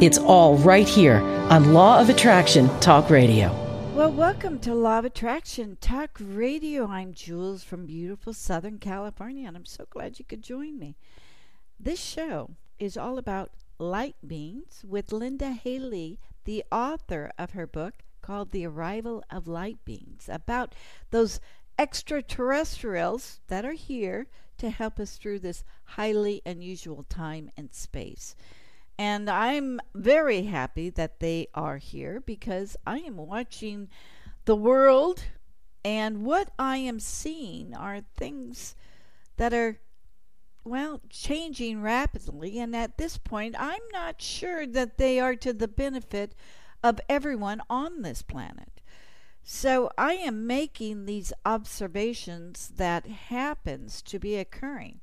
It's all right here on Law of Attraction Talk Radio. Well, welcome to Law of Attraction Talk Radio. I'm Jules from beautiful Southern California, and I'm so glad you could join me. This show is all about light beings with Linda Haley, the author of her book called The Arrival of Light Beings, about those extraterrestrials that are here to help us through this highly unusual time and space. And I'm very happy that they are here because I am watching the world, and what I am seeing are things that are, well, changing rapidly. And at this point, I'm not sure that they are to the benefit of everyone on this planet. So I am making these observations that happens to be occurring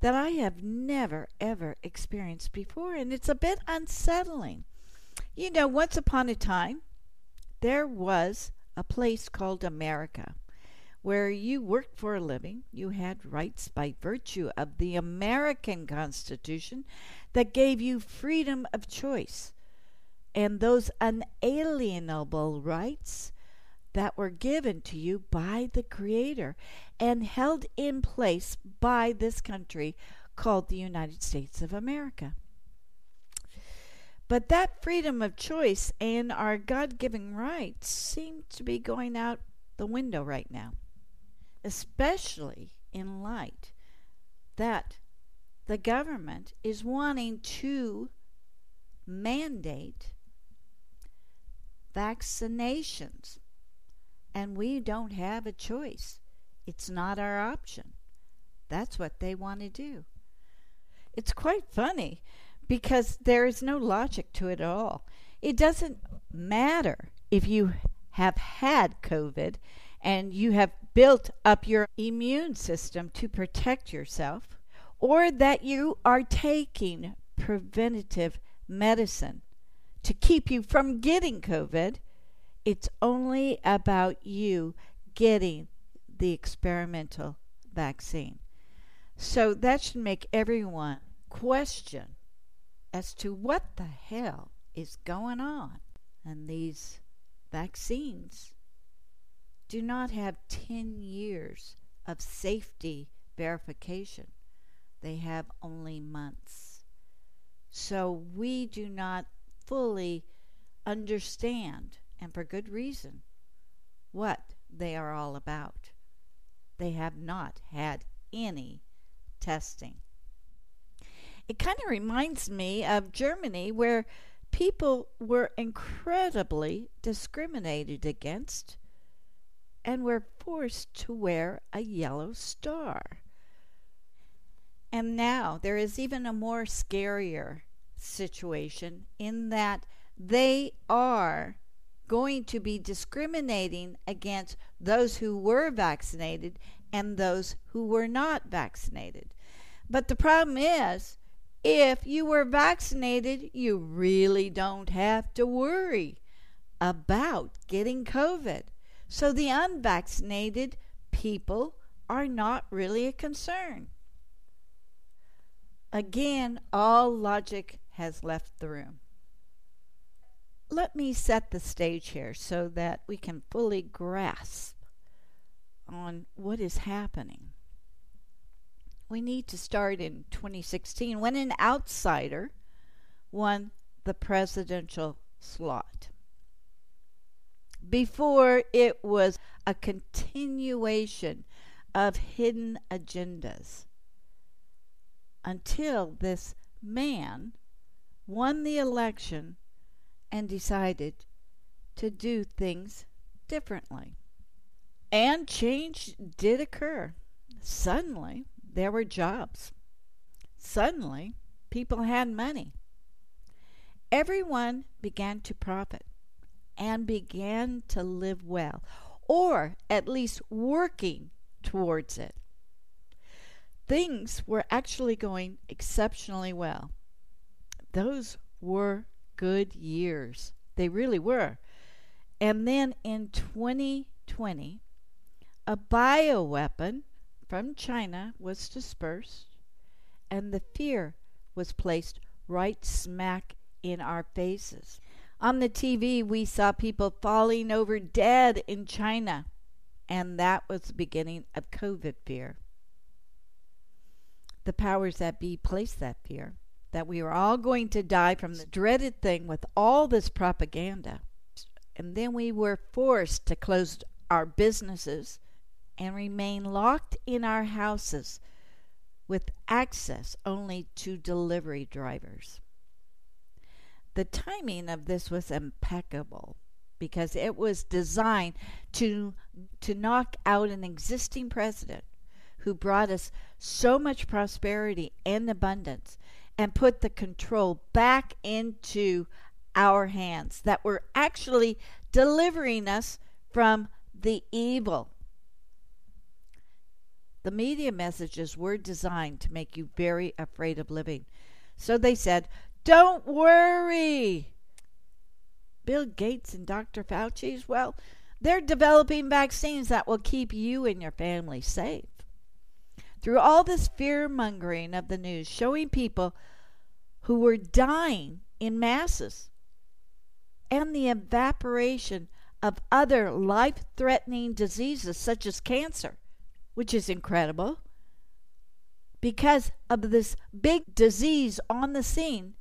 that I have never, ever experienced before, and it's a bit unsettling. You know, once upon a time, there was a place called America where you worked for a living, you had rights by virtue of the American Constitution that gave you freedom of choice. And those unalienable rights that were given to you by the Creator and held in place by this country called the United States of America. But that freedom of choice and our God given rights seem to be going out the window right now, especially in light that the government is wanting to mandate vaccinations and we don't have a choice. It's not our option. That's what they want to do. It's quite funny because there is no logic to it at all. It doesn't matter if you have had COVID and you have built up your immune system to protect yourself, or that you are taking preventative medicine to keep you from getting COVID it's only about you getting the experimental vaccine. So that should make everyone question as to what the hell is going on. And these vaccines do not have 10 years of safety verification, they have only months. So we do not fully understand and for good reason, what they are all about. They have not had any testing. It kind of reminds me of Germany, where people were incredibly discriminated against and were forced to wear a yellow star. And now there is even a more scarier situation in that they are going to be discriminating against those who were vaccinated and those who were not vaccinated. But the problem is, if you were vaccinated, you really don't have to worry about getting COVID. So the unvaccinated people are not really a concern. Again, all logic has left the room let me set the stage here so that we can fully grasp on what is happening. We need to start in 2016 when an outsider won the presidential slot. Before it was a continuation of hidden agendas until this man won the election and decided to do things differently. And change did occur. Suddenly, there were jobs. Suddenly, people had money. everyone began to profit and began to live well, or at least working towards it. Things were actually going exceptionally well. Those were good years. They really were. And then in 2020, a bioweapon from China was dispersed, and the fear was placed right smack in our faces. On the TV, we saw people falling over dead in China, and that was the beginning of COVID fear. The powers that be placed that fear that we were all going to die from the dreaded thing with all this propaganda. And then we were forced to close our businesses and remain locked in our houses with access only to delivery drivers. The timing of this was impeccable because it was designed to to knock out an existing president who brought us so much prosperity and abundance and put the control back into our hands that were actually delivering us from the evil. The media messages were designed to make you very afraid of living. So they said, Don't worry. Bill Gates and Dr. Fauci's, well, they're developing vaccines that will keep you and your family safe. Through all this fear mongering of the news, showing people who were dying in masses, and the evaporation of other life threatening diseases such as cancer, which is incredible. Because of this big disease on the scene,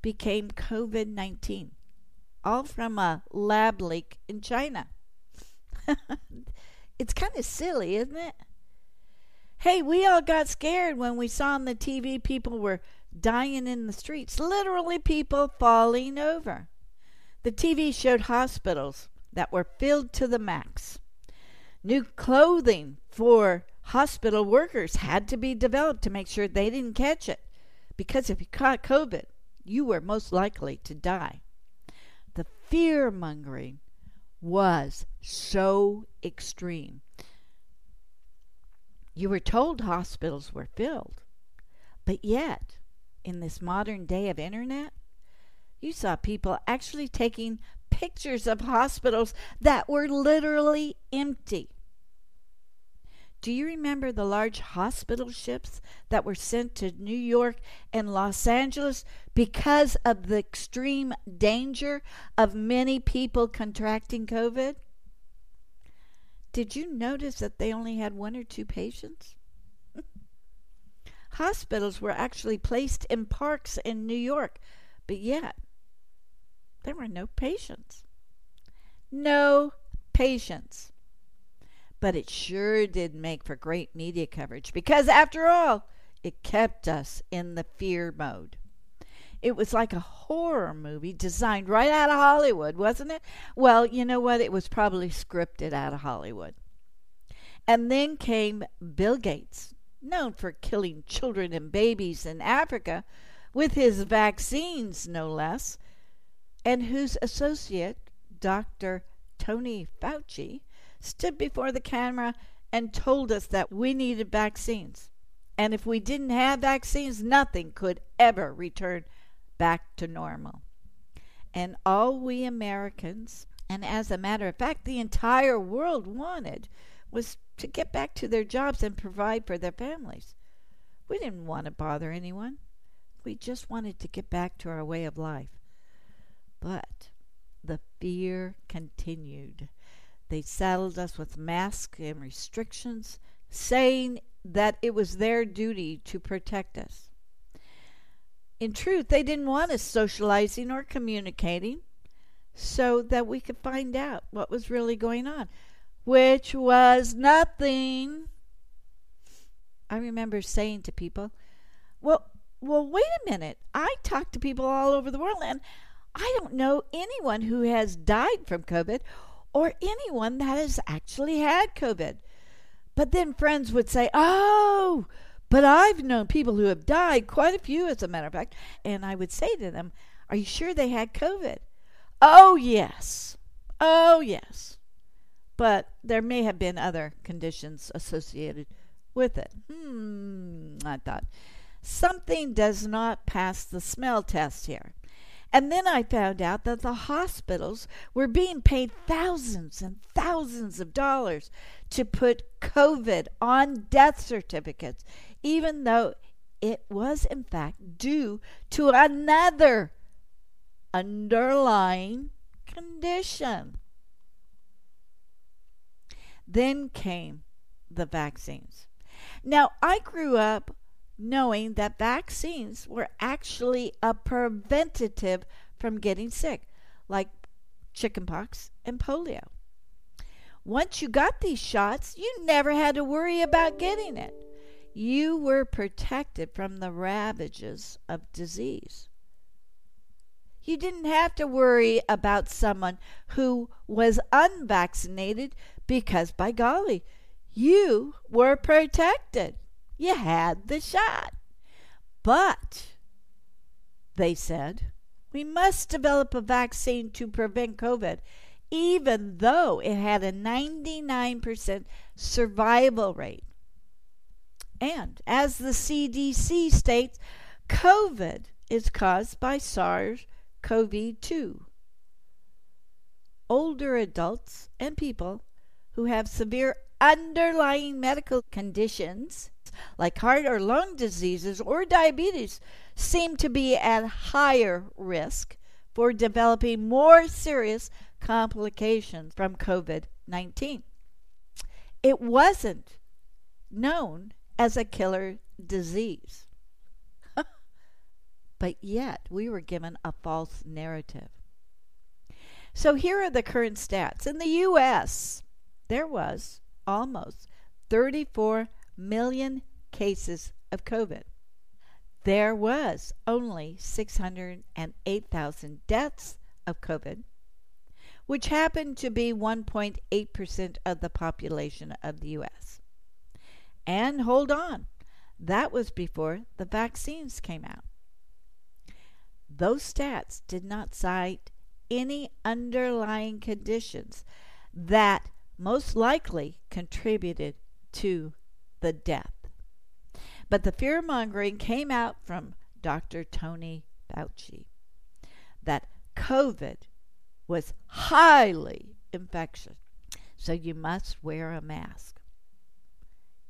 became COVID 19, all from a lab leak in China. it's kind of silly, isn't it? Hey, we all got scared when we saw on the TV people were dying in the streets, literally, people falling over. The TV showed hospitals that were filled to the max. New clothing for hospital workers had to be developed to make sure they didn't catch it. Because if you caught COVID, you were most likely to die. The fear mongering was so extreme. You were told hospitals were filled, but yet, in this modern day of internet, you saw people actually taking pictures of hospitals that were literally empty. Do you remember the large hospital ships that were sent to New York and Los Angeles because of the extreme danger of many people contracting COVID? Did you notice that they only had one or two patients? Hospitals were actually placed in parks in New York, but yet there were no patients. No patients. But it sure did make for great media coverage because, after all, it kept us in the fear mode. It was like a horror movie designed right out of Hollywood, wasn't it? Well, you know what? It was probably scripted out of Hollywood. And then came Bill Gates, known for killing children and babies in Africa with his vaccines, no less, and whose associate, Dr. Tony Fauci, stood before the camera and told us that we needed vaccines. And if we didn't have vaccines, nothing could ever return back to normal. And all we Americans, and as a matter of fact, the entire world wanted, was to get back to their jobs and provide for their families. We didn't want to bother anyone. We just wanted to get back to our way of life. But the fear continued. They saddled us with masks and restrictions, saying that it was their duty to protect us. In truth, they didn't want us socializing or communicating so that we could find out what was really going on, which was nothing. I remember saying to people, "Well, well, wait a minute. I talk to people all over the world and I don't know anyone who has died from COVID or anyone that has actually had COVID. But then friends would say, Oh, but I've known people who have died, quite a few, as a matter of fact. And I would say to them, Are you sure they had COVID? Oh, yes. Oh, yes. But there may have been other conditions associated with it. Hmm, I thought. Something does not pass the smell test here. And then I found out that the hospitals were being paid thousands and thousands of dollars to put COVID on death certificates, even though it was in fact due to another underlying condition. Then came the vaccines. Now, I grew up knowing that vaccines were actually a preventative from getting sick, like chickenpox and polio. Once you got these shots, you never had to worry about getting it. You were protected from the ravages of disease. You didn't have to worry about someone who was unvaccinated because, by golly, you were protected. You had the shot. But, they said, we must develop a vaccine to prevent COVID, even though it had a 99% survival rate. And as the CDC states, COVID is caused by SARS CoV 2. Older adults and people who have severe underlying medical conditions like heart or lung diseases or diabetes seem to be at higher risk for developing more serious complications from COVID 19. It wasn't known as a killer disease. but yet, we were given a false narrative. So, here are the current stats. In the U.S., there was almost 34 million cases of COVID. There was only 608,000 deaths of COVID, which happened to be 1.8% of the population of the U.S. And hold on, that was before the vaccines came out. Those stats did not cite any underlying conditions that most likely contributed to the death. But the fear mongering came out from Dr. Tony Fauci that COVID was highly infectious, so you must wear a mask.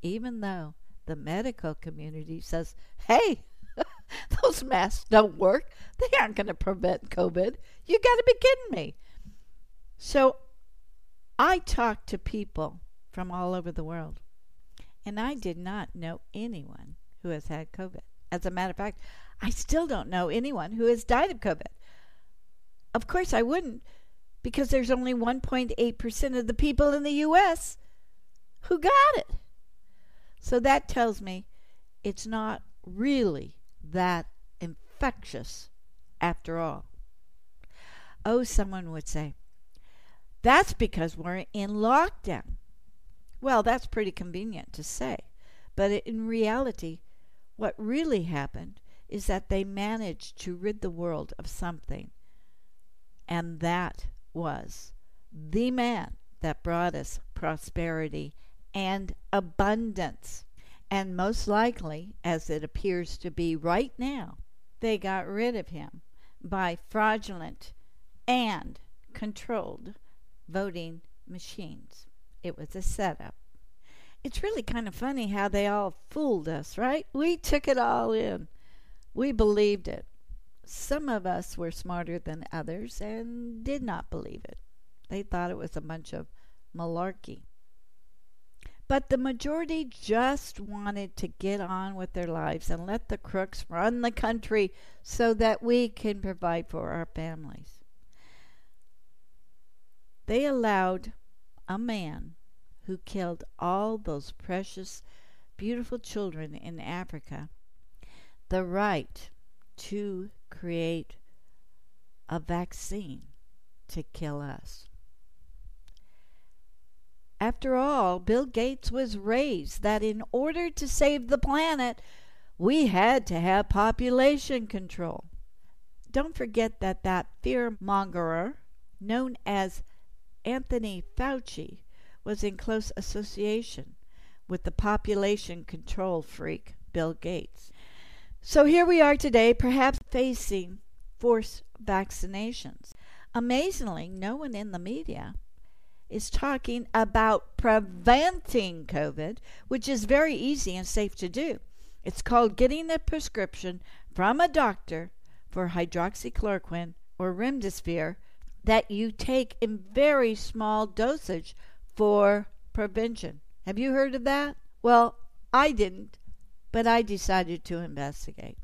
Even though the medical community says, hey, those masks don't work, they aren't going to prevent COVID. You got to be kidding me. So I talked to people from all over the world, and I did not know anyone who has had COVID. As a matter of fact, I still don't know anyone who has died of COVID. Of course, I wouldn't, because there's only 1.8% of the people in the U.S. who got it. So that tells me it's not really that infectious after all. Oh, someone would say, that's because we're in lockdown. Well, that's pretty convenient to say. But in reality, what really happened is that they managed to rid the world of something. And that was the man that brought us prosperity and abundance. And most likely, as it appears to be right now, they got rid of him by fraudulent and controlled voting machines. It was a setup. It's really kind of funny how they all fooled us, right? We took it all in. We believed it. Some of us were smarter than others and did not believe it. They thought it was a bunch of malarkey. But the majority just wanted to get on with their lives and let the crooks run the country so that we can provide for our families. They allowed a man who killed all those precious, beautiful children in Africa the right to create a vaccine to kill us. After all, Bill Gates was raised that in order to save the planet, we had to have population control. don't forget that that fear mongerer, known as Anthony Fauci, was in close association with the population control freak Bill Gates. So here we are today, perhaps facing forced vaccinations. Amazingly, no one in the media is talking about preventing COVID, which is very easy and safe to do. It's called getting a prescription from a doctor for hydroxychloroquine or remdesivir that you take in very small dosage for prevention. Have you heard of that? Well, I didn't, but I decided to investigate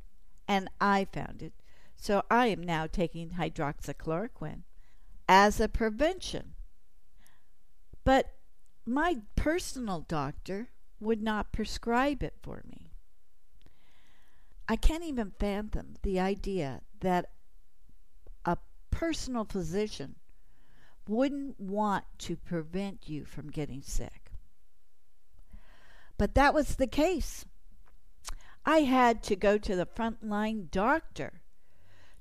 and I found it. So I am now taking hydroxychloroquine as a prevention. But my personal doctor would not prescribe it for me. I can't even fathom the idea that a personal physician wouldn't want to prevent you from getting sick. But that was the case. I had to go to the frontline doctor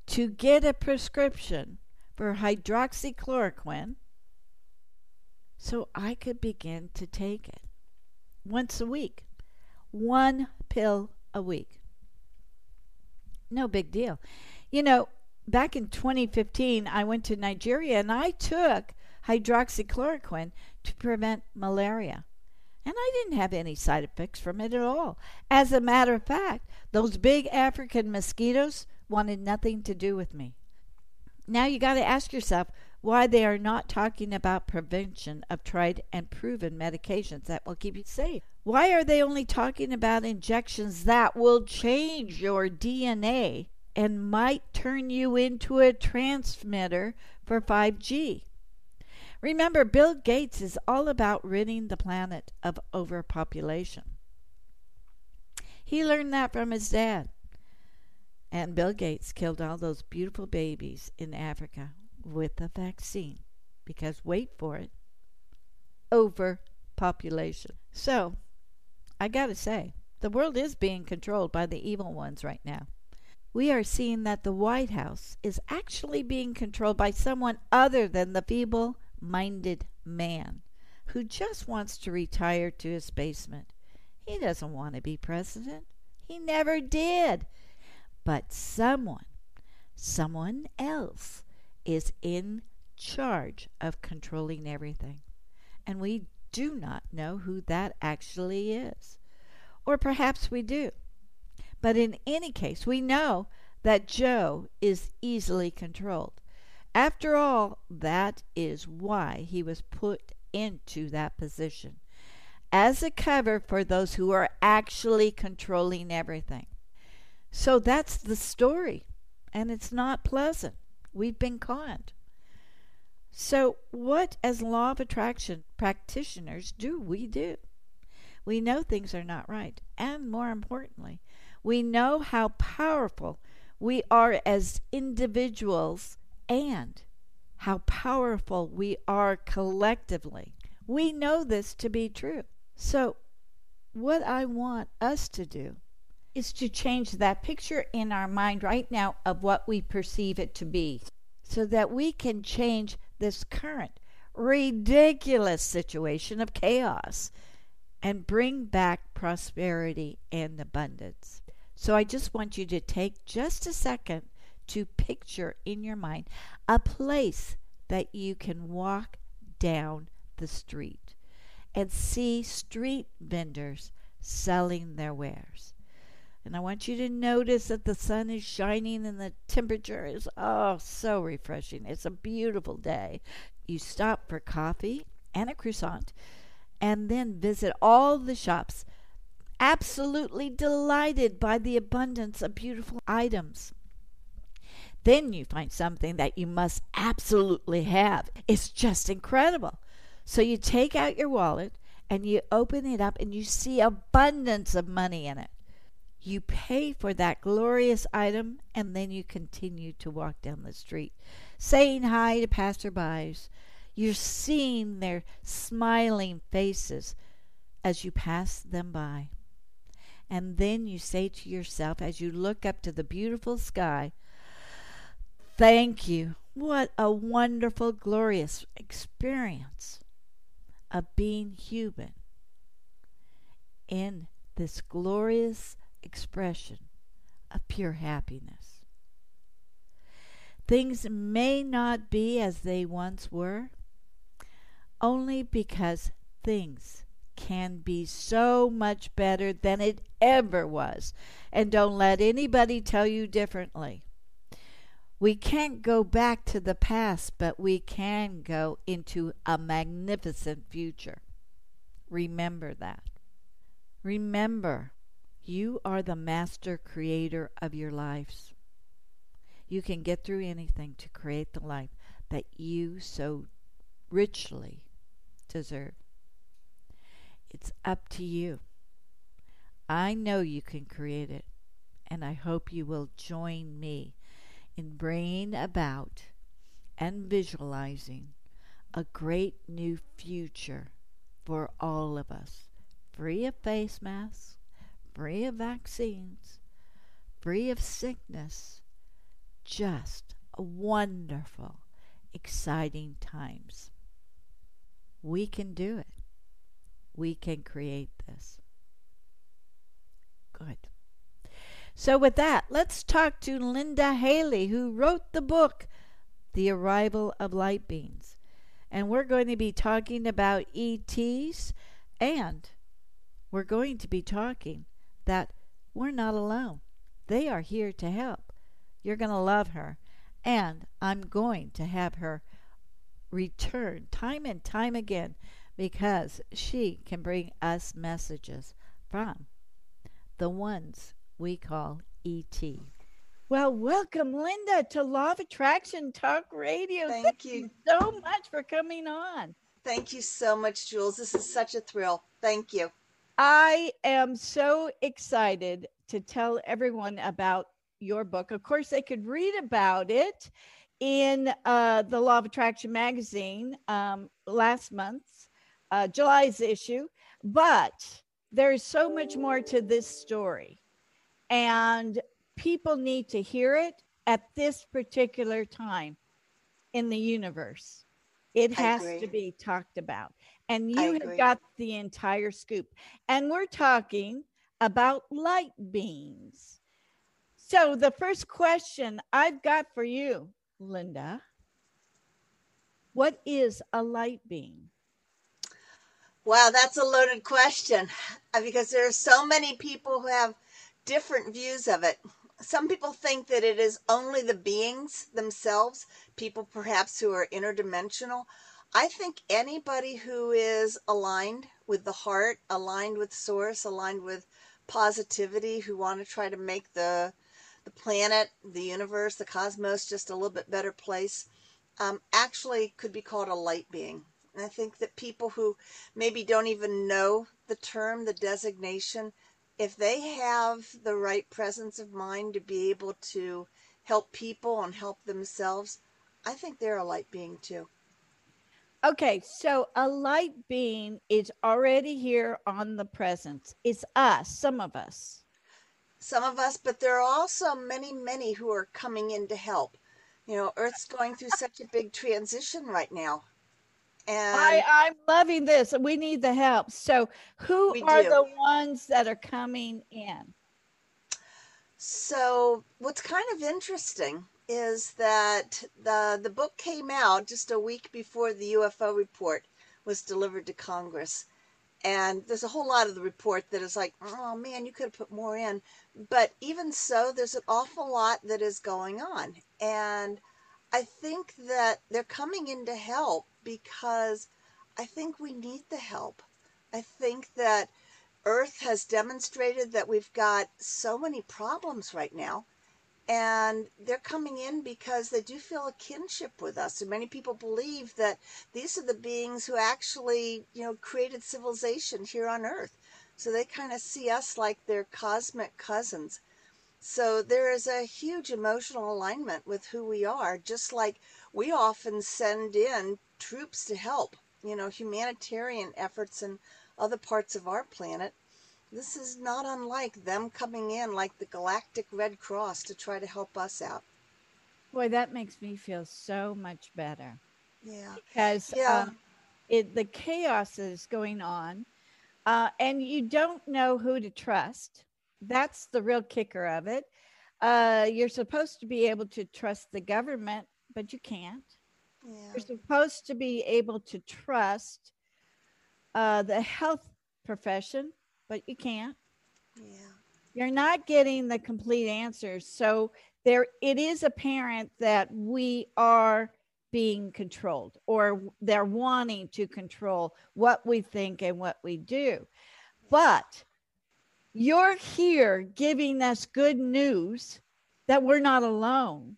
to get a prescription for hydroxychloroquine so I could begin to take it once a week. One pill a week. No big deal. You know, back in 2015, I went to Nigeria and I took hydroxychloroquine to prevent malaria. And I didn't have any side effects from it at all. As a matter of fact, those big African mosquitoes wanted nothing to do with me. Now you got to ask yourself why they are not talking about prevention of tried and proven medications that will keep you safe. Why are they only talking about injections that will change your DNA and might turn you into a transmitter for 5G? Remember, Bill Gates is all about ridding the planet of overpopulation. He learned that from his dad. And Bill Gates killed all those beautiful babies in Africa with a vaccine. Because, wait for it, overpopulation. So, I gotta say, the world is being controlled by the evil ones right now. We are seeing that the White House is actually being controlled by someone other than the feeble minded man who just wants to retire to his basement. He doesn't want to be president. He never did. But someone, someone else is in charge of controlling everything. And we do not know who that actually is. Or perhaps we do. But in any case, we know that Joe is easily controlled. After all, that is why he was put into that position as a cover for those who are actually controlling everything. So that's the story, and it's not pleasant. We've been conned. So, what, as law of attraction practitioners, do we do? We know things are not right, and more importantly, we know how powerful we are as individuals and how powerful we are collectively. We know this to be true. So, what I want us to do is to change that picture in our mind right now of what we perceive it to be so that we can change this current ridiculous situation of chaos and bring back prosperity and abundance. So I just want you to take just a second to picture in your mind a place that you can walk down the street and see street vendors selling their wares. And I want you to notice that the sun is shining and the temperature is, oh, so refreshing. It's a beautiful day. You stop for coffee and a croissant and then visit all the shops, absolutely delighted by the abundance of beautiful items. Then you find something that you must absolutely have. It's just incredible. So you take out your wallet and you open it up and you see abundance of money in it. You pay for that glorious item and then you continue to walk down the street, saying hi to passerbys. You're seeing their smiling faces as you pass them by. And then you say to yourself, as you look up to the beautiful sky, Thank you. What a wonderful, glorious experience of being human in this glorious expression of pure happiness. Things may not be as they once were, only because things can be so much better than it ever was. And don't let anybody tell you differently. We can't go back to the past, but we can go into a magnificent future. Remember that. Remember, you are the master creator of your lives. You can get through anything to create the life that you so richly deserve. It's up to you. I know you can create it, and I hope you will join me in bringing about and visualizing a great new future for all of us, free of face masks, free of vaccines, free of sickness, just wonderful, exciting times. We can do it. We can create this. Good. So, with that, let's talk to Linda Haley, who wrote the book, The Arrival of Light Beings. And we're going to be talking about ETs, and we're going to be talking that we're not alone. They are here to help. You're going to love her. And I'm going to have her return time and time again because she can bring us messages from the ones we call ET. Well, welcome, Linda, to Law of Attraction Talk Radio. Thank, Thank you. you so much for coming on. Thank you so much, Jules. This is such a thrill. Thank you. I am so excited to tell everyone about your book. Of course, they could read about it in uh, the Law of Attraction magazine um, last month's uh, July's issue, but there's so much more to this story. And people need to hear it at this particular time in the universe. It has to be talked about. And you have got the entire scoop. And we're talking about light beings. So, the first question I've got for you, Linda what is a light being? Wow, that's a loaded question uh, because there are so many people who have different views of it. Some people think that it is only the beings themselves, people perhaps who are interdimensional. I think anybody who is aligned with the heart, aligned with source, aligned with positivity, who want to try to make the the planet, the universe, the cosmos just a little bit better place, um, actually could be called a light being. And I think that people who maybe don't even know the term, the designation, if they have the right presence of mind to be able to help people and help themselves, I think they're a light being too. Okay, so a light being is already here on the presence. It's us, some of us. Some of us, but there are also many, many who are coming in to help. You know, Earth's going through such a big transition right now. And I, I'm loving this. We need the help. So, who are do. the ones that are coming in? So what's kind of interesting is that the the book came out just a week before the UFO report was delivered to Congress. And there's a whole lot of the report that is like, oh man, you could have put more in. But even so, there's an awful lot that is going on. And I think that they're coming in to help because I think we need the help. I think that Earth has demonstrated that we've got so many problems right now. And they're coming in because they do feel a kinship with us. And many people believe that these are the beings who actually, you know, created civilization here on Earth. So they kind of see us like their cosmic cousins. So there is a huge emotional alignment with who we are, just like we often send in troops to help, you know, humanitarian efforts in other parts of our planet. This is not unlike them coming in like the Galactic Red Cross to try to help us out. Boy, that makes me feel so much better. Yeah. Because Yeah. um, it, the chaos is going on, uh, and you don't know who to trust. That's the real kicker of it. Uh, you're supposed to be able to trust the government, but you can't. Yeah. You're supposed to be able to trust uh, the health profession, but you can't. Yeah. You're not getting the complete answers. So there, it is apparent that we are being controlled, or they're wanting to control what we think and what we do. But you're here giving us good news that we're not alone.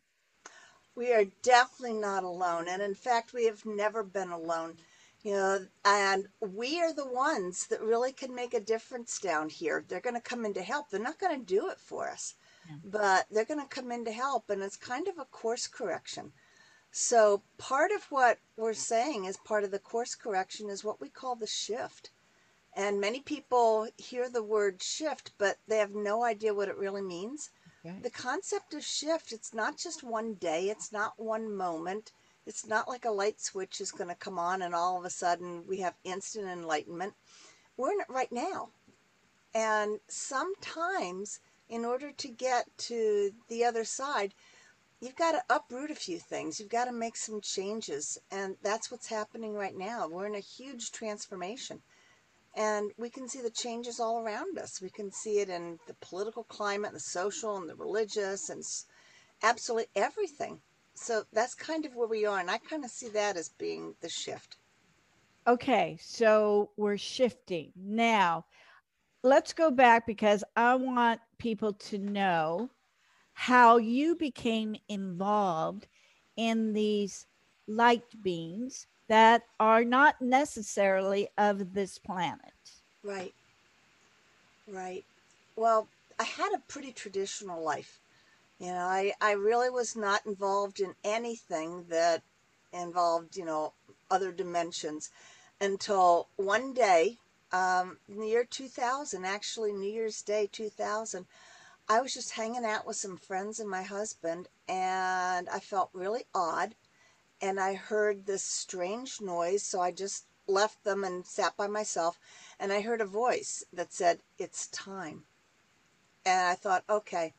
We are definitely not alone. And in fact, we have never been alone. You know, and we are the ones that really can make a difference down here. They're going to come in to help. They're not going to do it for us, Yeah. but they're going to come in to help. And it's kind of a course correction. So, part of what we're saying as part of the course correction is what we call the shift. And many people hear the word shift, but they have no idea what it really means. Okay. The concept of shift, it's not just one day, it's not one moment. It's not like a light switch is going to come on and all of a sudden we have instant enlightenment. We're in it right now. And sometimes, in order to get to the other side, you've got to uproot a few things. You've got to make some changes. And that's what's happening right now. We're in a huge transformation. And we can see the changes all around us. We can see it in the political climate, the social, and the religious, and absolutely everything. So that's kind of where we are. And I kind of see that as being the shift. Okay, so we're shifting. Now, let's go back because I want people to know how you became involved in these light beings that are not necessarily of this planet. Right. Right. Well, I had a pretty traditional life. You know, I, I really was not involved in anything that involved, you know, other dimensions until one day, um, in the year 2000, actually New Year's Day 2000, I was just hanging out with some friends and my husband, and I felt really odd. And I heard this strange noise, so I just left them and sat by myself. And I heard a voice that said, It's time. And I thought, okay.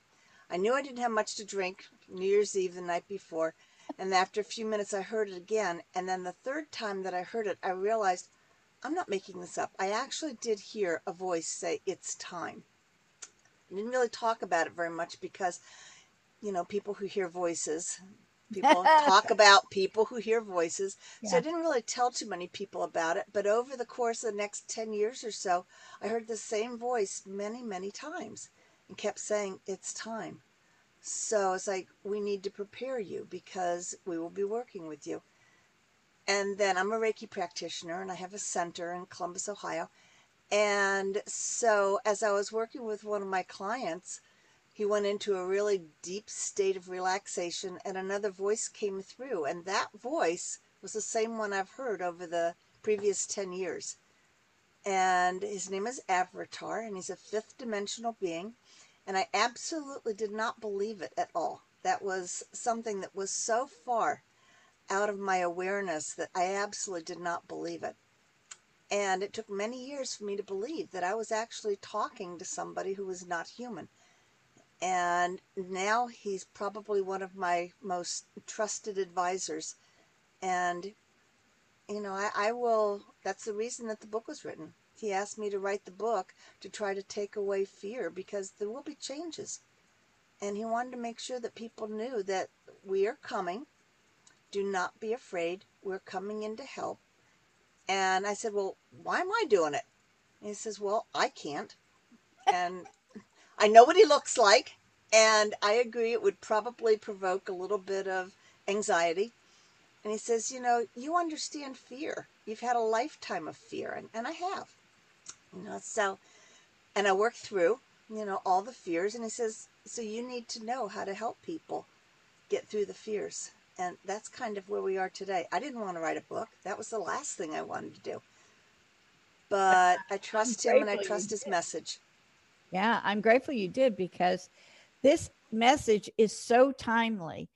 I knew I didn't have much to drink New Year's Eve the night before. And after a few minutes, I heard it again. And then the third time that I heard it, I realized I'm not making this up. I actually did hear a voice say, It's time. I didn't really talk about it very much because, you know, people who hear voices, people talk about people who hear voices. So I didn't really tell too many people about it. But over the course of the next 10 years or so, I heard the same voice many, many times and kept saying, It's time. So it's like, we need to prepare you because we will be working with you. And then I'm a Reiki practitioner and I have a center in Columbus, Ohio. And so as I was working with one of my clients, he went into a really deep state of relaxation and another voice came through. And that voice was the same one I've heard over the previous 10 years. And his name is Avatar and he's a fifth dimensional being. And I absolutely did not believe it at all. That was something that was so far out of my awareness that I absolutely did not believe it. And it took many years for me to believe that I was actually talking to somebody who was not human. And now he's probably one of my most trusted advisors. And, you know, I, I will, that's the reason that the book was written. He asked me to write the book to try to take away fear because there will be changes. And he wanted to make sure that people knew that we are coming. Do not be afraid. We're coming in to help. And I said, Well, why am I doing it? And he says, Well, I can't. And I know what he looks like. And I agree it would probably provoke a little bit of anxiety. And he says, You know, you understand fear. You've had a lifetime of fear. And, and I have. You know, so, and I worked through, you know, all the fears. And he says, So you need to know how to help people get through the fears. And that's kind of where we are today. I didn't want to write a book. That was the last thing I wanted to do. But I trust him and I trust his message. Yeah, I'm grateful you did because this message is so timely.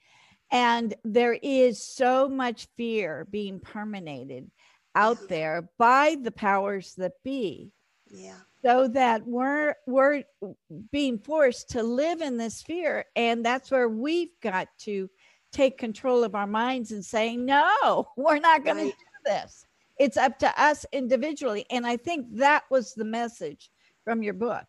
And there is so much fear being permeated out there by the powers that be. Yeah. So that we're we're being forced to live in this fear. And that's where we've got to take control of our minds and say, no, we're not Right. to do this. It's up to us individually. And I think that was the message from your book.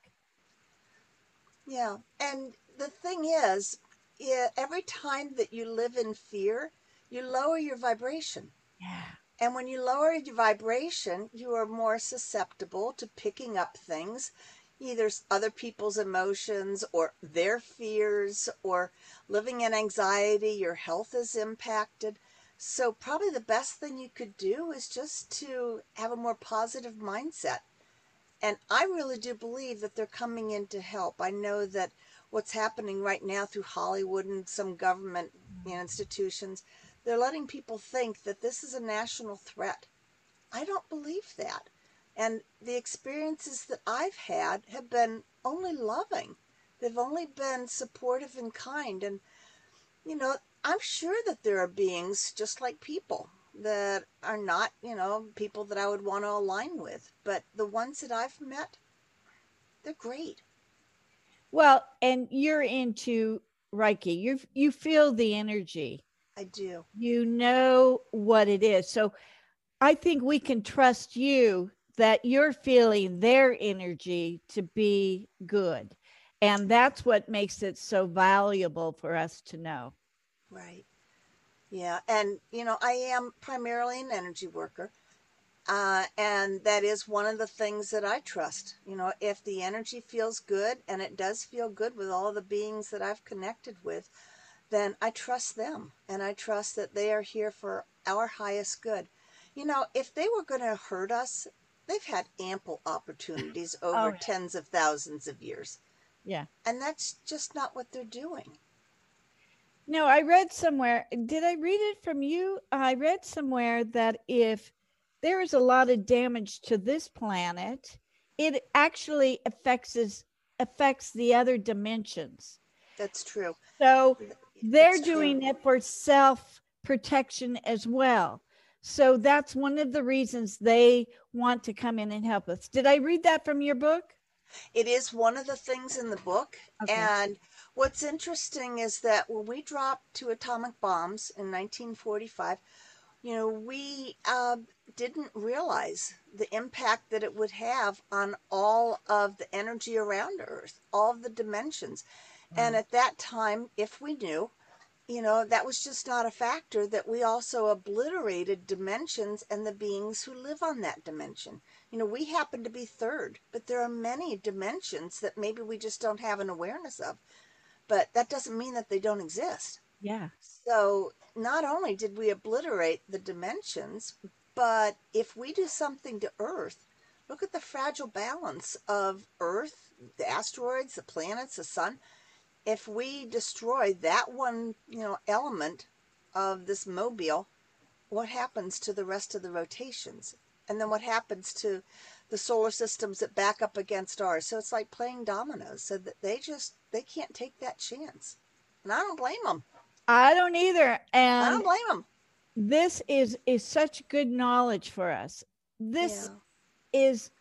Yeah. And the thing is, yeah, every time that you live in fear, you lower your vibration. Yeah. And when you lower your vibration, you are more susceptible to picking up things, either other people's emotions or their fears or living in anxiety. Your health is impacted. So, probably the best thing you could do is just to have a more positive mindset. And I really do believe that they're coming in to help. I know that what's happening right now through Hollywood and some government you know, institutions, they're letting people think that this is a national threat. I don't believe that. And the experiences that I've had have been only loving. They've only been supportive and kind. And, you know, I'm sure that there are beings just like people that are not, you know, people that I would want to align with. But the ones that I've met, they're great. Well, and you're into Reiki. You you feel the energy. I do. You know what it is. So I think we can trust you that you're feeling their energy to be good. And that's what makes it so valuable for us to know. Right. Yeah. And, you know, I am primarily an energy worker. Uh, and that is one of the things that I trust. You know, if the energy feels good, and it does feel good with all the beings that I've connected with, then I trust them. And I trust that they are here for our highest good. You know, if they were going to hurt us, they've had ample opportunities over oh, yeah. tens of thousands of years. Yeah. And that's just not what they're doing. No, I read somewhere. Did I read it from you? I read somewhere that if there is a lot of damage to this planet, it actually affects us, affects the other dimensions. That's true. So they're It's true. doing it for self protection as well. So that's one of the reasons they want to come in and help us. Did I read that from your book? It is one of the things in the book. Okay. And what's interesting is that when we dropped two atomic bombs in 1945, you know, we uh, didn't realize the impact that it would have on all of the energy around Earth, all of the dimensions. And mm. at that time, if we knew, you know, that was just not a factor, that we also obliterated dimensions and the beings who live on that dimension. You know, we happen to be third, but there are many dimensions that maybe we just don't have an awareness of. But that doesn't mean that they don't exist. Yeah. So not only did we obliterate the dimensions, but if we do something to Earth, look at the fragile balance of Earth, the asteroids, the planets, the sun. If we destroy that one, you know, element of this mobile, what happens to the rest of the rotations? And then what happens to the solar systems that back up against ours? So it's like playing dominoes. So that they just they can't take that chance, and I don't blame them. I don't either. And I don't blame them. this is is such good knowledge for us. This is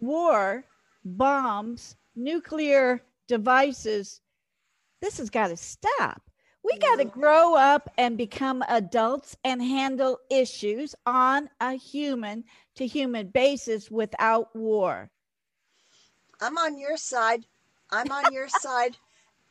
war, bombs, nuclear devices. This has got to stop. We got to grow up and become adults and handle issues on a human to human basis without war. I'm on your side. I'm on your side.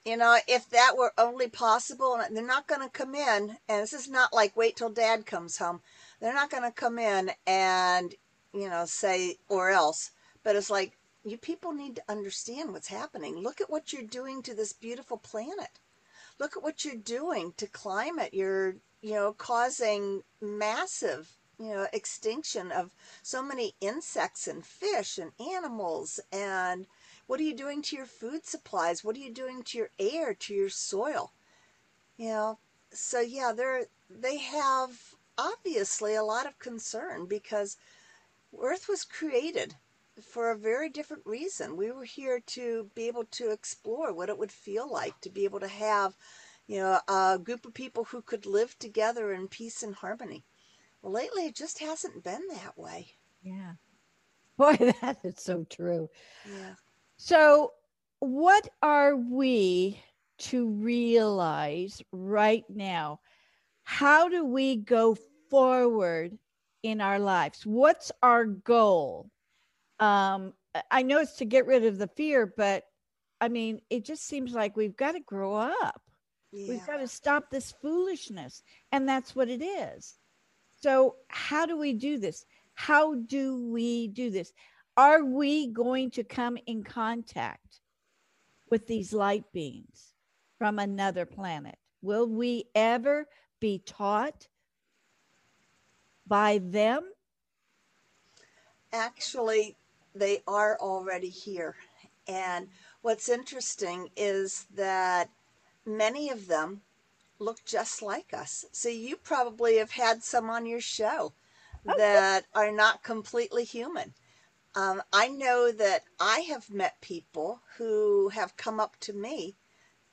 You know, if that were only possible, and they're not going to come in, and this is not like wait till dad comes home. They're not going to come in and, you know, say, or else. But it's like, you people need to understand what's happening. Look at what you're doing to this beautiful planet. Look at what you're doing to climate. You're, you know, causing massive, you know, extinction of so many insects and fish and animals and what are you doing to your food supplies? What are you doing to your air, to your soil? You know, so yeah, they're they have obviously a lot of concern because Earth was created for a very different reason. We were here to be able to explore what it would feel like to be able to have, you know, a group of people who could live together in peace and harmony. Well, lately it just hasn't been that way. Yeah. Boy, that is so true. Yeah. So, what are we to realize right now? How do we go forward in our lives? What's our goal? Um, I know it's to get rid of the fear, but I mean, it just seems like we've got to grow up. Yeah. We've got to stop this foolishness. And that's what it is. So, how do we do this? How do we do this? Are we going to come in contact with these light beings from another planet? Will we ever be taught by them? Actually, they are already here. And what's interesting is that many of them look just like us. So you probably have had some on your show that are not completely human. Um, I know that I have met people who have come up to me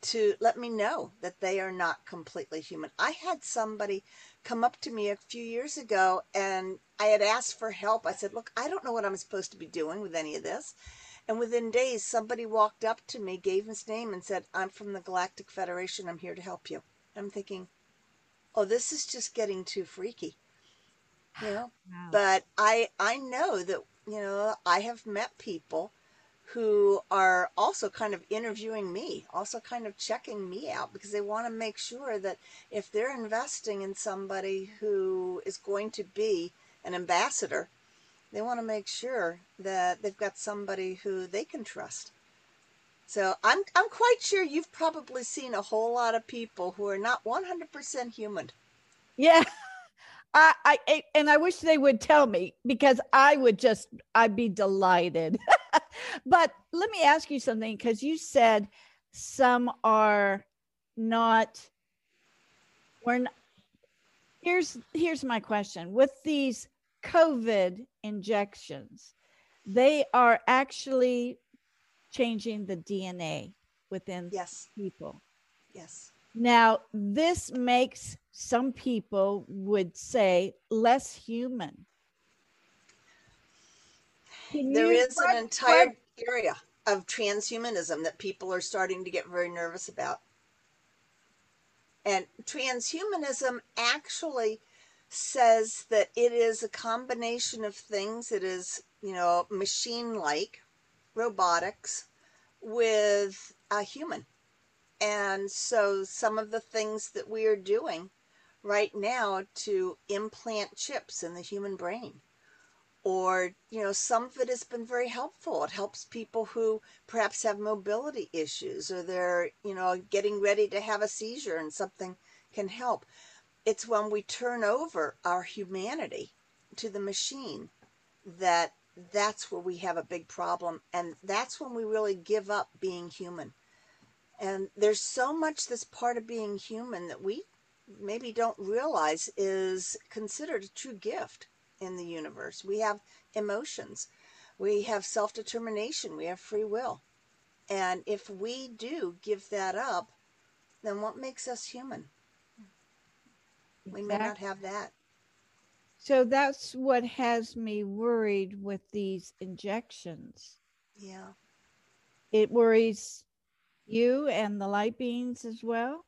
to let me know that they are not completely human. I had somebody come up to me a few years ago and I had asked for help. I said, Look, I don't know what I'm supposed to be doing with any of this. And within days, somebody walked up to me, gave his name, and said, I'm from the Galactic Federation. I'm here to help you. I'm thinking, Oh, this is just getting too freaky. You know? Wow. But I I know that, you know, I have met people who are also kind of interviewing me, also kind of checking me out because they want to make sure that if they're investing in somebody who is going to be an ambassador, they want to make sure that they've got somebody who they can trust. So I'm I'm quite sure you've probably seen a whole lot of people who are not 100% human. Yeah. I, I and I wish they would tell me because I would just I'd be delighted. but let me ask you something because you said some are not we're not, here's here's my question with these COVID injections, they are actually changing the DNA within Yes. people. Yes. Now, this makes some people would say less human. Can There you- is what- an entire what- area of transhumanism that people are starting to get very nervous about. And transhumanism actually says that it is a combination of things. It is, you know, machine like robotics with a human. And so some of the things that we are doing right now to implant chips in the human brain or you know some of it has been very helpful. It helps people who perhaps have mobility issues or they're you know getting ready to have a seizure and something can help. It's when we turn over our humanity to the machine that that's where we have a big problem and that's when we really give up being human. And there's so much this part of being human that we maybe don't realize is considered a true gift in the universe. We have emotions, we have self determination, we have free will. And if we do give that up, then what makes us human? We may not have that. So that's what has me worried with these injections. Yeah. It worries you and the light beings as well.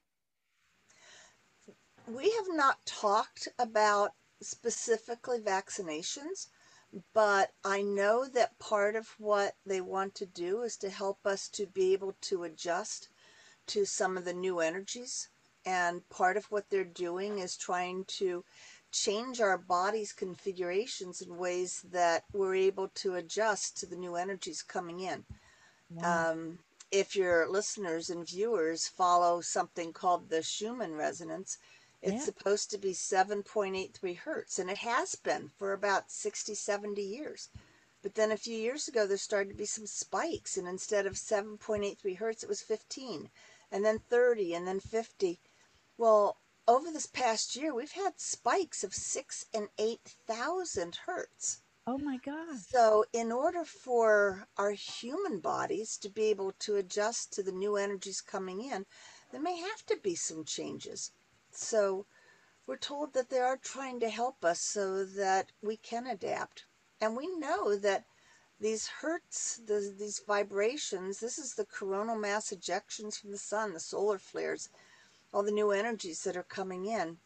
We have not talked about specifically vaccinations, but I know that part of what they want to do is to help us to be able to adjust to some of the new energies. And part of what they're doing is trying to change our body's configurations in ways that we're able to adjust to the new energies coming in. Um, if your listeners and viewers follow something called the Schumann resonance, it's Yeah. supposed to be 7.83 hertz, and it has been for about 60, 70 years. But then a few years ago, there started to be some spikes, and instead of 7.83 hertz, it was 15, and then 30, and then 50. Well, over this past year, we've had spikes of six and 8,000 hertz. oh my gosh. So, in order for our human bodies to be able to adjust to the new energies coming in, there may have to be some changes. So we're told that they are trying to help us so that we can adapt. And we know that these hertz, the, these vibrations, this is the coronal mass ejections from the sun, the solar flares, all the new energies that are coming in.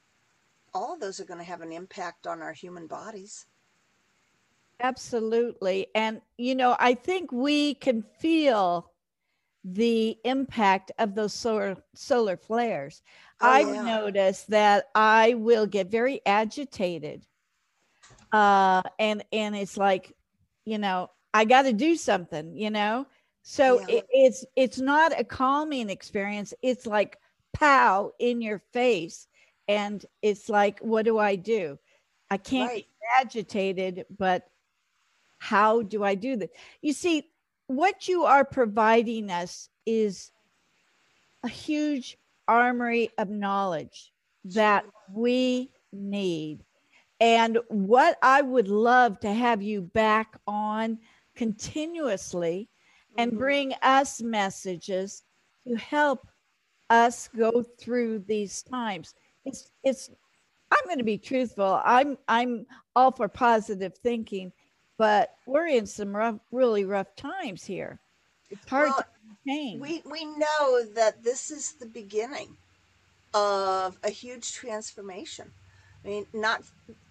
All those are going to have an impact on our human bodies. Absolutely. And, you know, I think we can feel the impact of those solar solar flares. Oh, I've yeah. noticed that I will get very agitated. Uh and and it's like, you know, I got to do something, you know? So yeah. it, it's it's not a calming experience. It's like pow in your face and it's like what do I do? I can't right. get agitated, but how do I do this? You see, what you are providing us is a huge armory of knowledge that we need. And what I would love to have you back on continuously and mm-hmm. bring us messages to help us go through these times. It's it's I'm going to be truthful. I'm I'm all for positive thinking, but we're in some rough, really rough times here. It's hard well, to We we know that this is the beginning of a huge transformation. I mean, not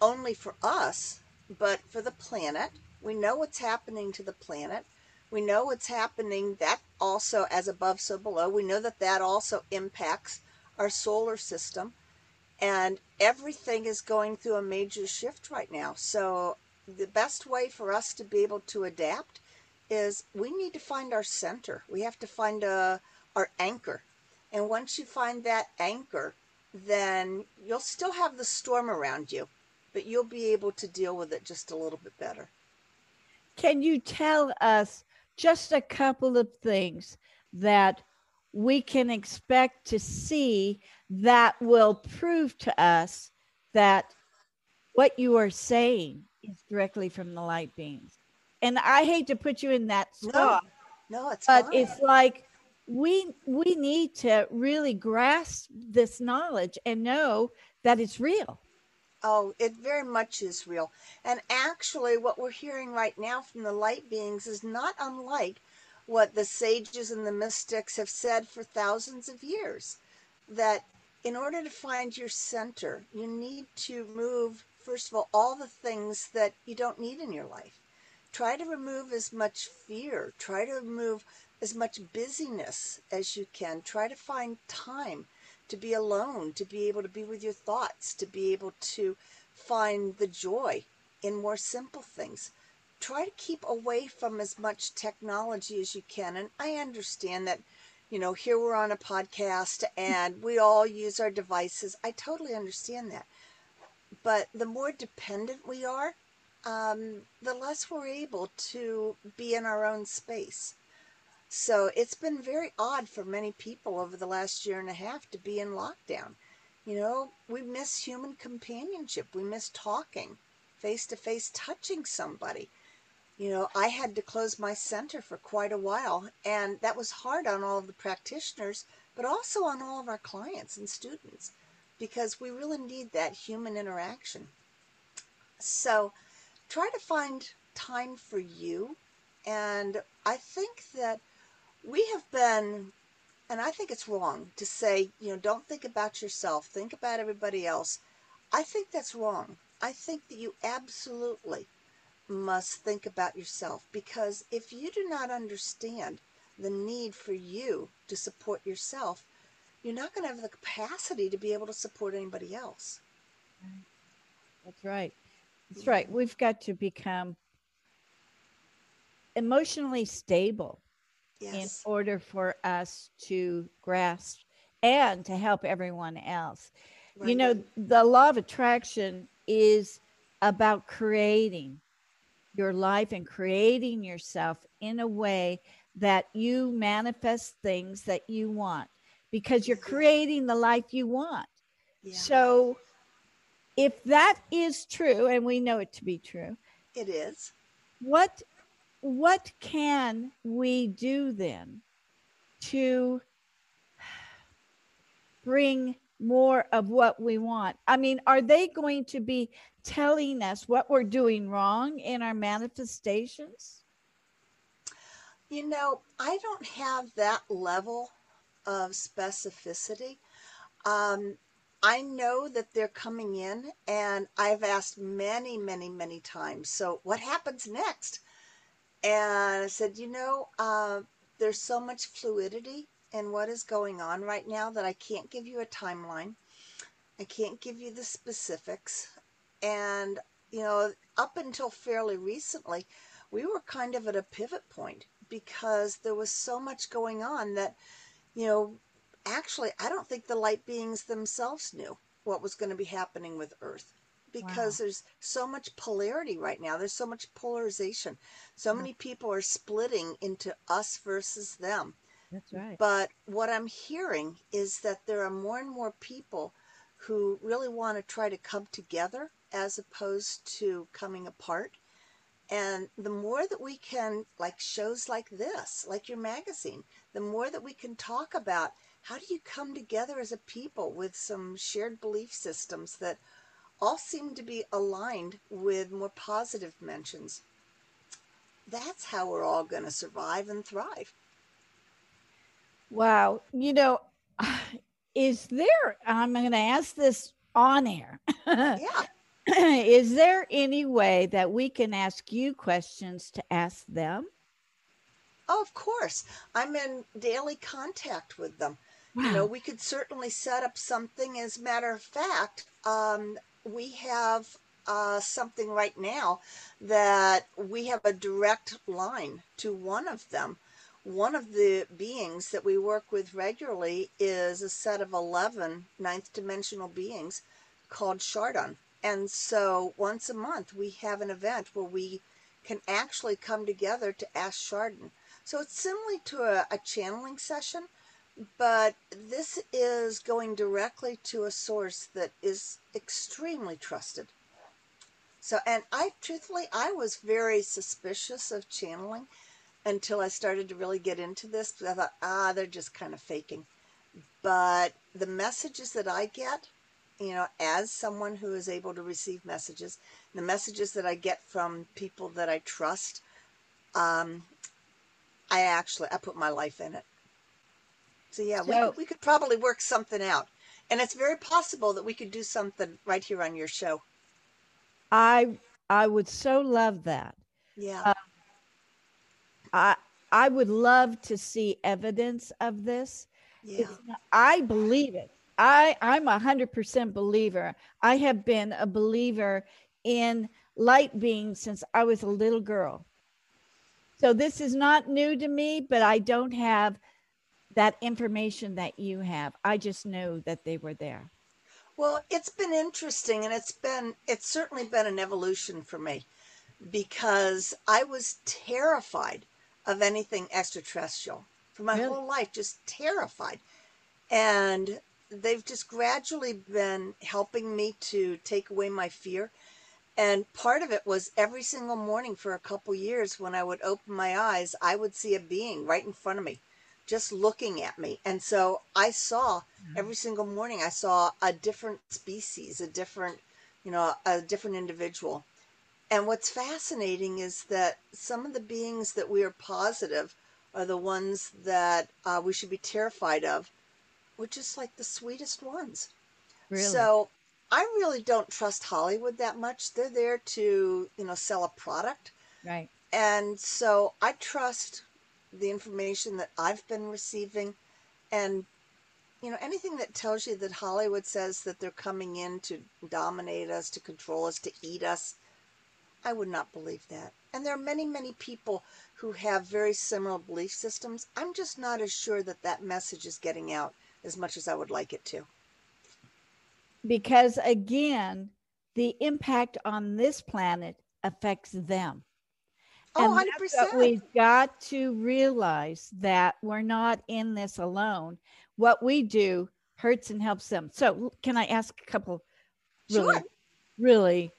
only for us, but for the planet. We know what's happening to the planet. We know what's happening that also as above so below. We know that that also impacts our solar system and everything is going through a major shift right now. So the best way for us to be able to adapt is we need to find our center. We have to find a, uh, our anchor. And once you find that anchor, then you'll still have the storm around you, but you'll be able to deal with it just a little bit better. Can you tell us just a couple of things that we can expect to see that will prove to us that what you are saying is directly from the light beings. And I hate to put you in that spot. No, no it's but fine. it's like we we need to really grasp this knowledge and know that it's real. Oh, it very much is real. And actually, what we're hearing right now from the light beings is not unlike what the sages and the mystics have said for thousands of years that in order to find your center, you need to move first of all, all the things that you don't need in your life. Try to remove as much fear. Try to remove as much busyness as you can. Try to find time to be alone, to be able to be with your thoughts, to be able to find the joy in more simple things. Try to keep away from as much technology as you can. And I understand that, you know, here we're on a podcast and we all use our devices. I totally understand that. But the more dependent we are, um, the less we're able to be in our own space. So it's been very odd for many people over the last year and a half to be in lockdown. You know, we miss human companionship. We miss talking, face to face, touching somebody. You know, I had to close my center for quite a while, and that was hard on all of the practitioners, but also on all of our clients and students because we really need that human interaction. So try to find time for you. And I think that we have been, and I think it's wrong to say, you know, don't think about yourself, think about everybody else. I think that's wrong. I think that you absolutely must think about yourself because if you do not understand the need for you to support yourself, you're not going to have the capacity to be able to support anybody else. That's right. That's right. We've got to become emotionally stable yes. in order for us to grasp and to help everyone else. Right. You know, the law of attraction is about creating your life and creating yourself in a way that you manifest things that you want because you're creating the life you want. Yeah. So if that is true and we know it to be true, it is. What what can we do then to bring more of what we want? I mean, are they going to be telling us what we're doing wrong in our manifestations? You know, I don't have that level of specificity. Um, I know that they're coming in, and I've asked many, many, many times. So, what happens next? And I said, you know, uh, there's so much fluidity in what is going on right now that I can't give you a timeline. I can't give you the specifics. And, you know, up until fairly recently, we were kind of at a pivot point because there was so much going on that, you know, actually, I don't think the light beings themselves knew what was going to be happening with Earth because wow. there's so much polarity right now. There's so much polarization. So many people are splitting into us versus them. That's right. But what I'm hearing is that there are more and more people who really want to try to come together as opposed to coming apart. And the more that we can, like shows like this, like your magazine, the more that we can talk about how do you come together as a people with some shared belief systems that all seem to be aligned with more positive mentions? That's how we're all going to survive and thrive. Wow. You know, is there, I'm going to ask this on air. yeah. is there any way that we can ask you questions to ask them? Oh, of course. I'm in daily contact with them. You know, we could certainly set up something. As a matter of fact, um, we have uh, something right now that we have a direct line to one of them. One of the beings that we work with regularly is a set of 11 ninth dimensional beings called Chardon. And so once a month, we have an event where we can actually come together to ask Chardon. So it's similar to a, a channeling session, but this is going directly to a source that is extremely trusted. So, and I truthfully, I was very suspicious of channeling until I started to really get into this. I thought, ah, they're just kind of faking. But the messages that I get, you know, as someone who is able to receive messages, the messages that I get from people that I trust, um, I actually I put my life in it. So yeah, so, we, could, we could probably work something out. And it's very possible that we could do something right here on your show. I I would so love that. Yeah. Uh, I I would love to see evidence of this. Yeah. Not, I believe it. I I'm a hundred percent believer. I have been a believer in light beings since I was a little girl. So this is not new to me, but I don't have that information that you have. I just know that they were there. Well, it's been interesting and it's been it's certainly been an evolution for me because I was terrified of anything extraterrestrial for my really? whole life, just terrified. And they've just gradually been helping me to take away my fear. And part of it was every single morning for a couple years when I would open my eyes, I would see a being right in front of me just looking at me. And so I saw mm-hmm. every single morning, I saw a different species, a different, you know, a different individual. And what's fascinating is that some of the beings that we are positive are the ones that uh, we should be terrified of, which is like the sweetest ones. Really? So I really don't trust Hollywood that much. They're there to, you know, sell a product. Right. And so I trust the information that I've been receiving and you know anything that tells you that Hollywood says that they're coming in to dominate us, to control us, to eat us, I would not believe that. And there are many, many people who have very similar belief systems. I'm just not as sure that that message is getting out as much as I would like it to. Because again, the impact on this planet affects them. Oh, and 100%. we've got to realize that we're not in this alone. What we do hurts and helps them. So, can I ask a couple really, sure. really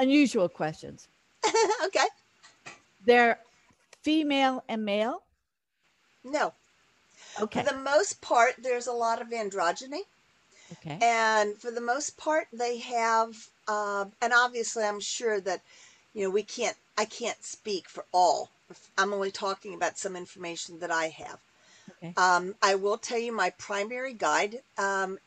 unusual questions? okay. They're female and male? No. Okay. For the most part, there's a lot of androgyny. Okay. And for the most part, they have, uh, and obviously, I'm sure that, you know, we can't, I can't speak for all. I'm only talking about some information that I have. Okay. Um, I will tell you my primary guide um,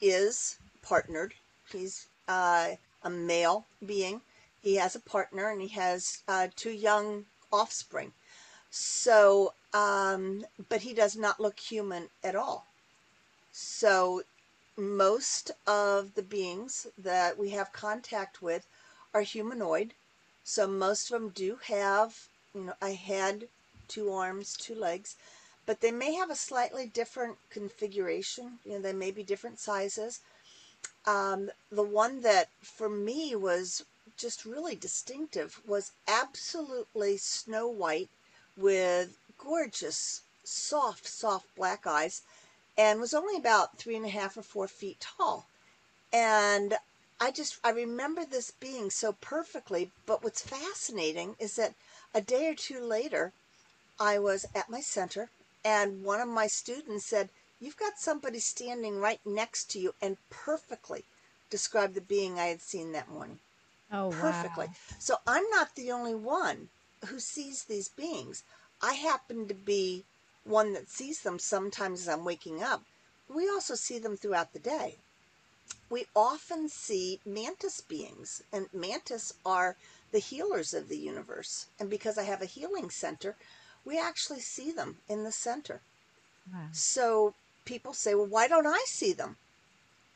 is partnered. He's uh, a male being. He has a partner and he has uh, two young offspring. So, um, but he does not look human at all. So, most of the beings that we have contact with are humanoid. So, most of them do have, you know, a head, two arms, two legs, but they may have a slightly different configuration. You know, they may be different sizes. Um, the one that for me was just really distinctive was absolutely snow white with gorgeous, soft, soft black eyes and was only about three and a half or four feet tall. And I just, I remember this being so perfectly. But what's fascinating is that a day or two later, I was at my center and one of my students said, You've got somebody standing right next to you and perfectly described the being I had seen that morning. Oh, perfectly. wow. So I'm not the only one who sees these beings. I happen to be one that sees them sometimes as I'm waking up. We also see them throughout the day. We often see mantis beings, and mantis are the healers of the universe. And because I have a healing center, we actually see them in the center. Wow. So people say, Well, why don't I see them?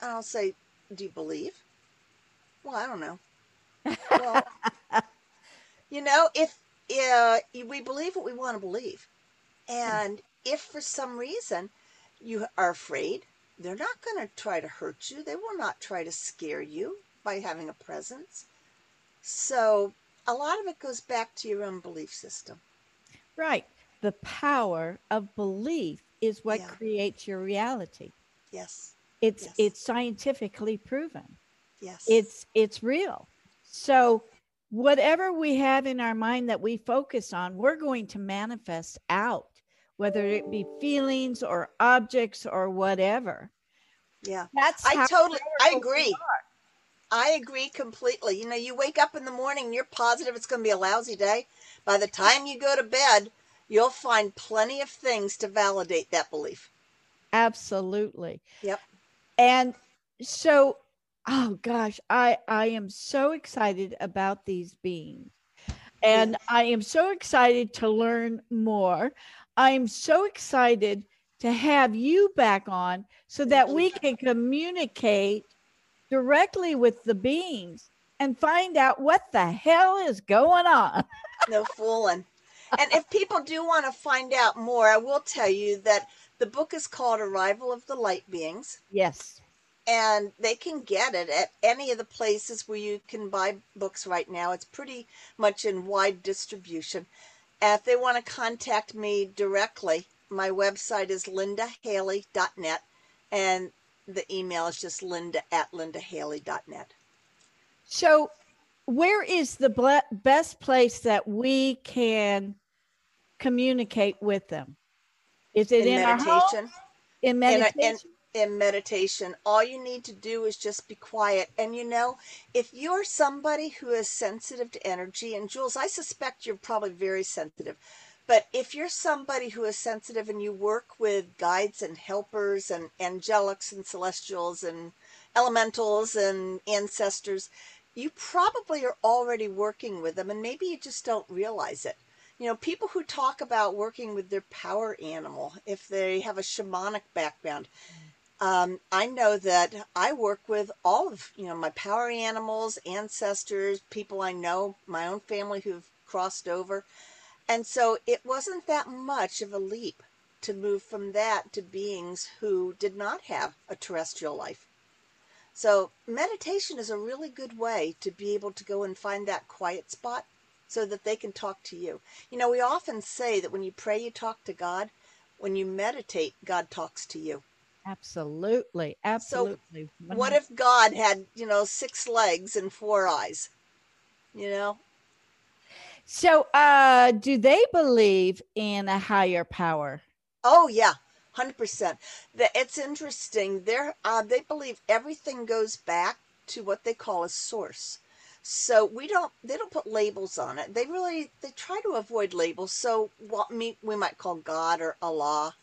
And I'll say, Do you believe? Well, I don't know. well, you know, if uh, we believe what we want to believe, and if for some reason you are afraid, they're not going to try to hurt you. They will not try to scare you by having a presence. So a lot of it goes back to your own belief system. Right. The power of belief is what Yeah. creates your reality. Yes, It's Yes. it's scientifically proven. yes. It's it's real. So whatever we have in our mind that we focus on, we're going to manifest out, whether it be feelings or objects or whatever. yeah. That's I totally, I agree. I agree completely. You know, you wake up in the morning you're positive it's going to be a lousy day. By the time you go to bed, you'll find plenty of things to validate that belief. Absolutely. Yep. And so, oh gosh, I I am so excited about these beings. And I am so excited to learn more. I am so excited to have you back on so that we can communicate directly with the beings and find out what the hell is going on. No fooling. And if people do want to find out more, I will tell you that the book is called Arrival of the Light Beings, Yes. and they can get it at any of the places where you can buy books right now. It's pretty much in wide distribution. And if they want to contact me directly, my website is lindahaley.net, and the email is just linda at lindahaley.net. So, where is the ble- best place that we can communicate with them? Is it in, In meditation. In in, meditation? a, in, in meditation, all you need to do is just be quiet. And you know, if you're somebody who is sensitive to energy, and Jules, I suspect you're probably very sensitive, but if you're somebody who is sensitive and you work with guides and helpers and angelics and celestials and elementals and ancestors, you probably are already working with them, and maybe you just don't realize it you know, people who talk about working with their power animal, if they have a shamanic background, um, I know that I work with all of, you know, my power animals, ancestors, people I know, my own family who've crossed over. And so it wasn't that much of a leap to move from that to beings who did not have a terrestrial life. So meditation is a really good way to be able to go and find that quiet spot so that they can talk to you. You know, we often say that when you pray, you talk to God. When you meditate, God talks to you. Absolutely. Absolutely. So What if God had, you know, six legs and four eyes? You know? So, uh, do they believe in a higher power? Oh, yeah. Hundred percent. It's interesting. They uh, they believe everything goes back to what they call a source. So we don't. They don't put labels on it. They really. They try to avoid labels. So what me we might call God or Allah,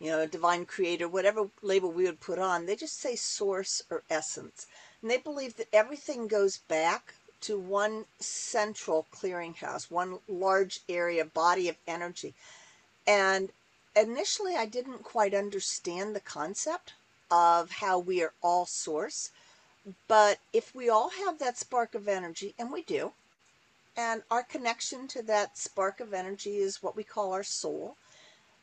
you know, divine creator, whatever label we would put on. They just say source or essence, and they believe that everything goes back to one central clearinghouse, one large area, body of energy. And initially, I didn't quite understand the concept of how we are all source. But if we all have that spark of energy, and we do, and our connection to that spark of energy is what we call our soul.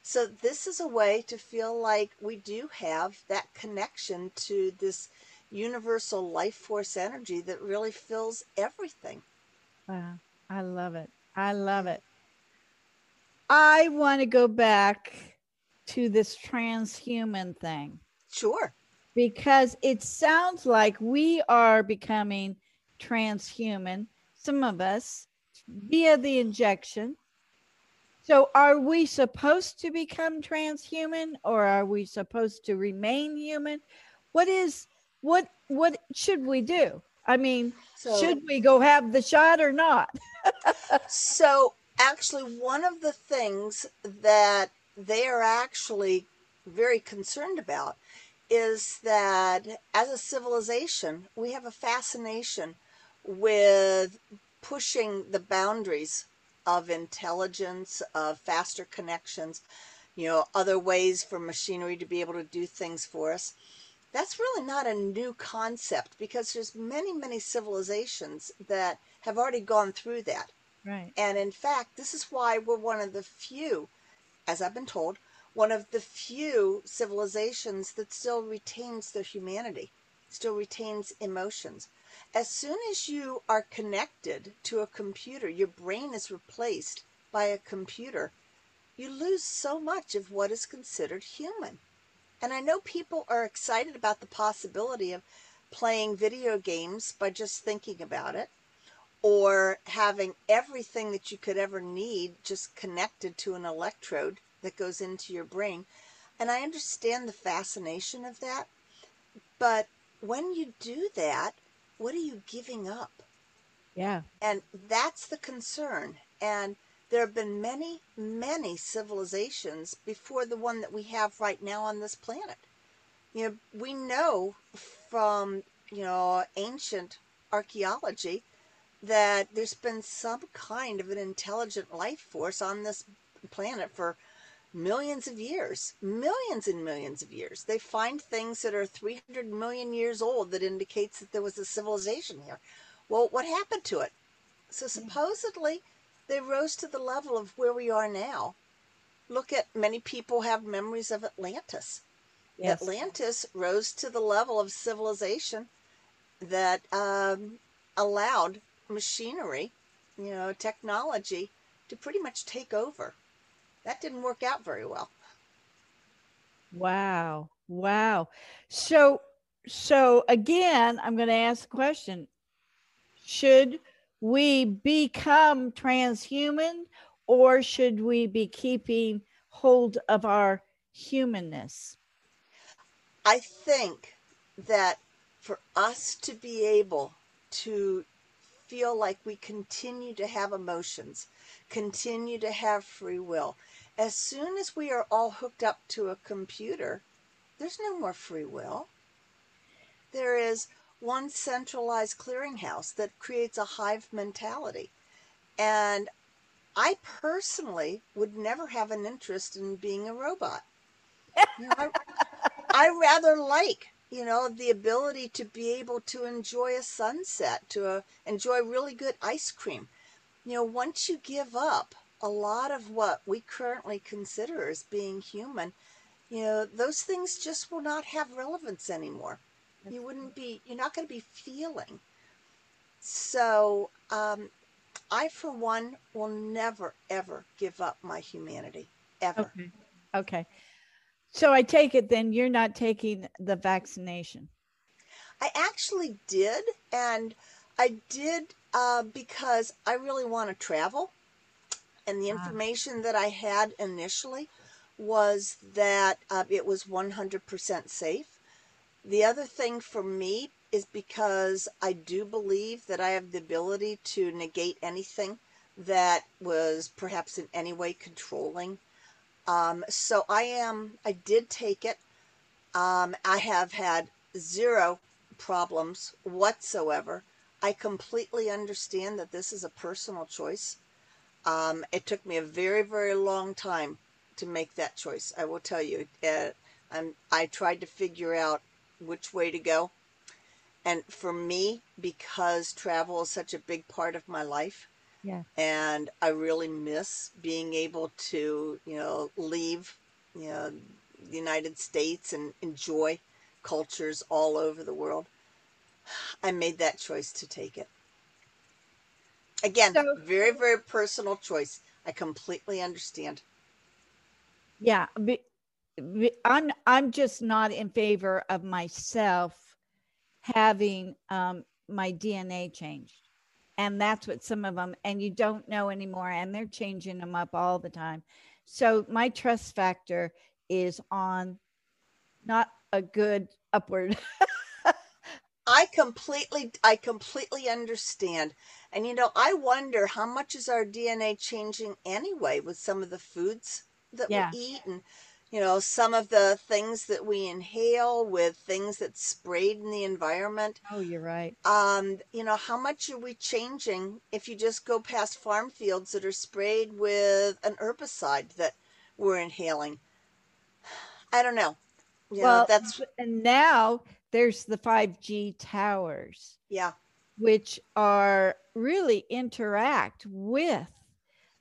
So, this is a way to feel like we do have that connection to this universal life force energy that really fills everything. Wow. I love it. I love it. I want to go back to this transhuman thing. Sure. Because it sounds like we are becoming transhuman, some of us, via the injection. So, are we supposed to become transhuman or are we supposed to remain human? What is what what should we do? I mean, so, should we go have the shot or not? so actually one of the things that they are actually very concerned about is that as a civilization, we have a fascination with pushing the boundaries of intelligence, of faster connections, you know, other ways for machinery to be able to do things for us. That's really not a new concept because there's many many civilizations that have already gone through that. Right. And in fact this is why we're one of the few as i've been told one of the few civilizations that still retains their humanity still retains emotions as soon as you are connected to a computer your brain is replaced by a computer you lose so much of what is considered human and I know people are excited about the possibility of playing video games by just thinking about it or having everything that you could ever need just connected to an electrode that goes into your brain. And I understand the fascination of that. But when you do that, what are you giving up? Yeah. And that's the concern. And there have been many, many civilizations before the one that we have right now on this planet. You know, we know from, you know, ancient archaeology that there's been some kind of an intelligent life force on this planet for millions of years, millions and millions of years. They find things that are 300 million years old that indicates that there was a civilization here. Well, what happened to it? So supposedly they rose to the level of where we are now. Look at many people have memories of Atlantis. Yes. Atlantis rose to the level of civilization that um, allowed machinery, you know, technology to pretty much take over. That didn't work out very well. Wow. Wow. So so again, I'm going to ask a question. Should we become transhuman or should we be keeping hold of our humanness? I think that for us to be able to feel like we continue to have emotions, continue to have free will, as soon as we are all hooked up to a computer, there's no more free will. There is one centralized clearinghouse that creates a hive mentality. And I personally would never have an interest in being a robot. You know, I, I rather like, you know, the ability to be able to enjoy a sunset, to uh, enjoy really good ice cream. You know, once you give up a lot of what we currently consider as being human, you know, those things just will not have relevance anymore. You wouldn't be you're not going to be feeling. So um, i for one will never ever give up my humanity ever. Okay. Okay. So i take it then you're not taking the vaccination? I actually did and i did uh, because i really want to travel and the ah. information that i had initially was that uh, it was 100% safe. The other thing for me is because I do believe that I have the ability to negate anything that was perhaps in any way controlling. Um, so I am, I did take it. Um, I have had zero problems whatsoever. I completely understand that this is a personal choice. Um, it took me a very, very long time to make that choice. I will tell you. Uh, I tried to figure out which way to go. And for me, because travel is such a big part of my life, yeah. and I really miss being able to, you know, leave, you know, the United States and enjoy cultures all over the world. I made that choice to take it. Again, so, very, very personal choice. I completely understand. Yeah, I'm I'm just not in favor of myself having um, my DNA changed, and that's what some of them. And you don't know anymore, and they're changing them up all the time. So my trust factor is on not a good upward. I completely I completely understand. And you know, I wonder how much is our DNA changing anyway with some of the foods that yeah. we eat and you know, some of the things that we inhale with things that sprayed in the environment. Oh, you're right. Um, you know, how much are we changing if you just go past farm fields that are sprayed with an herbicide that we're inhaling? I don't know. You well, know, that's and now there's the 5G towers. Yeah. Which are really interact with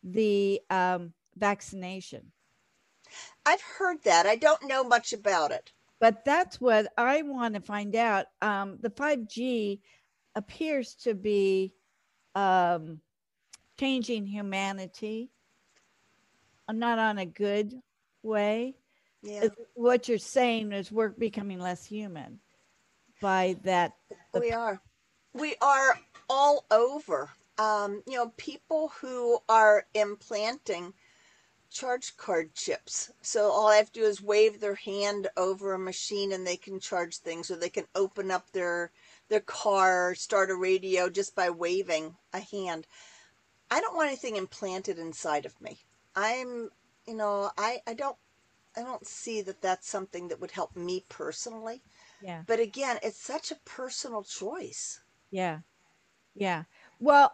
the um, vaccination. I've heard that. I don't know much about it. But that's what I want to find out. Um, the 5G appears to be um, changing humanity, uh, not on a good way. Yeah. What you're saying is we're becoming less human by that. We are. We are all over. Um, you know, people who are implanting charge card chips. So all I have to do is wave their hand over a machine and they can charge things or they can open up their their car start a radio just by waving a hand. I don't want anything implanted inside of me. I'm, you know, I I don't I don't see that that's something that would help me personally. Yeah. But again, it's such a personal choice. Yeah. Yeah. Well,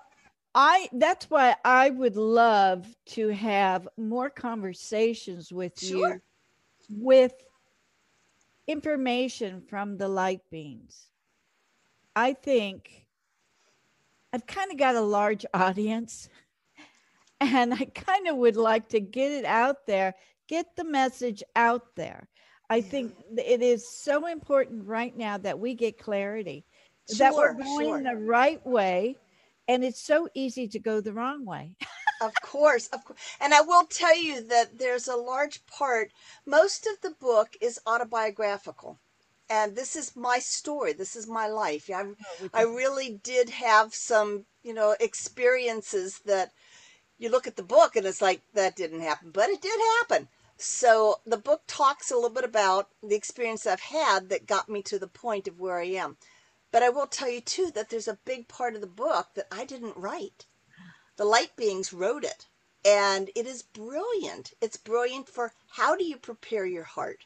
I that's why I would love to have more conversations with sure. you with information from the light beings. I think I've kind of got a large audience and I kind of would like to get it out there, get the message out there. I think it is so important right now that we get clarity, sure, that we're going sure. the right way and it's so easy to go the wrong way. of course, of course. And I will tell you that there's a large part, most of the book is autobiographical. And this is my story. This is my life. I, oh, I really did have some, you know, experiences that you look at the book and it's like, that didn't happen, but it did happen. So the book talks a little bit about the experience I've had that got me to the point of where I am. But I will tell you too that there's a big part of the book that I didn't write. The light beings wrote it. And it is brilliant. It's brilliant for how do you prepare your heart?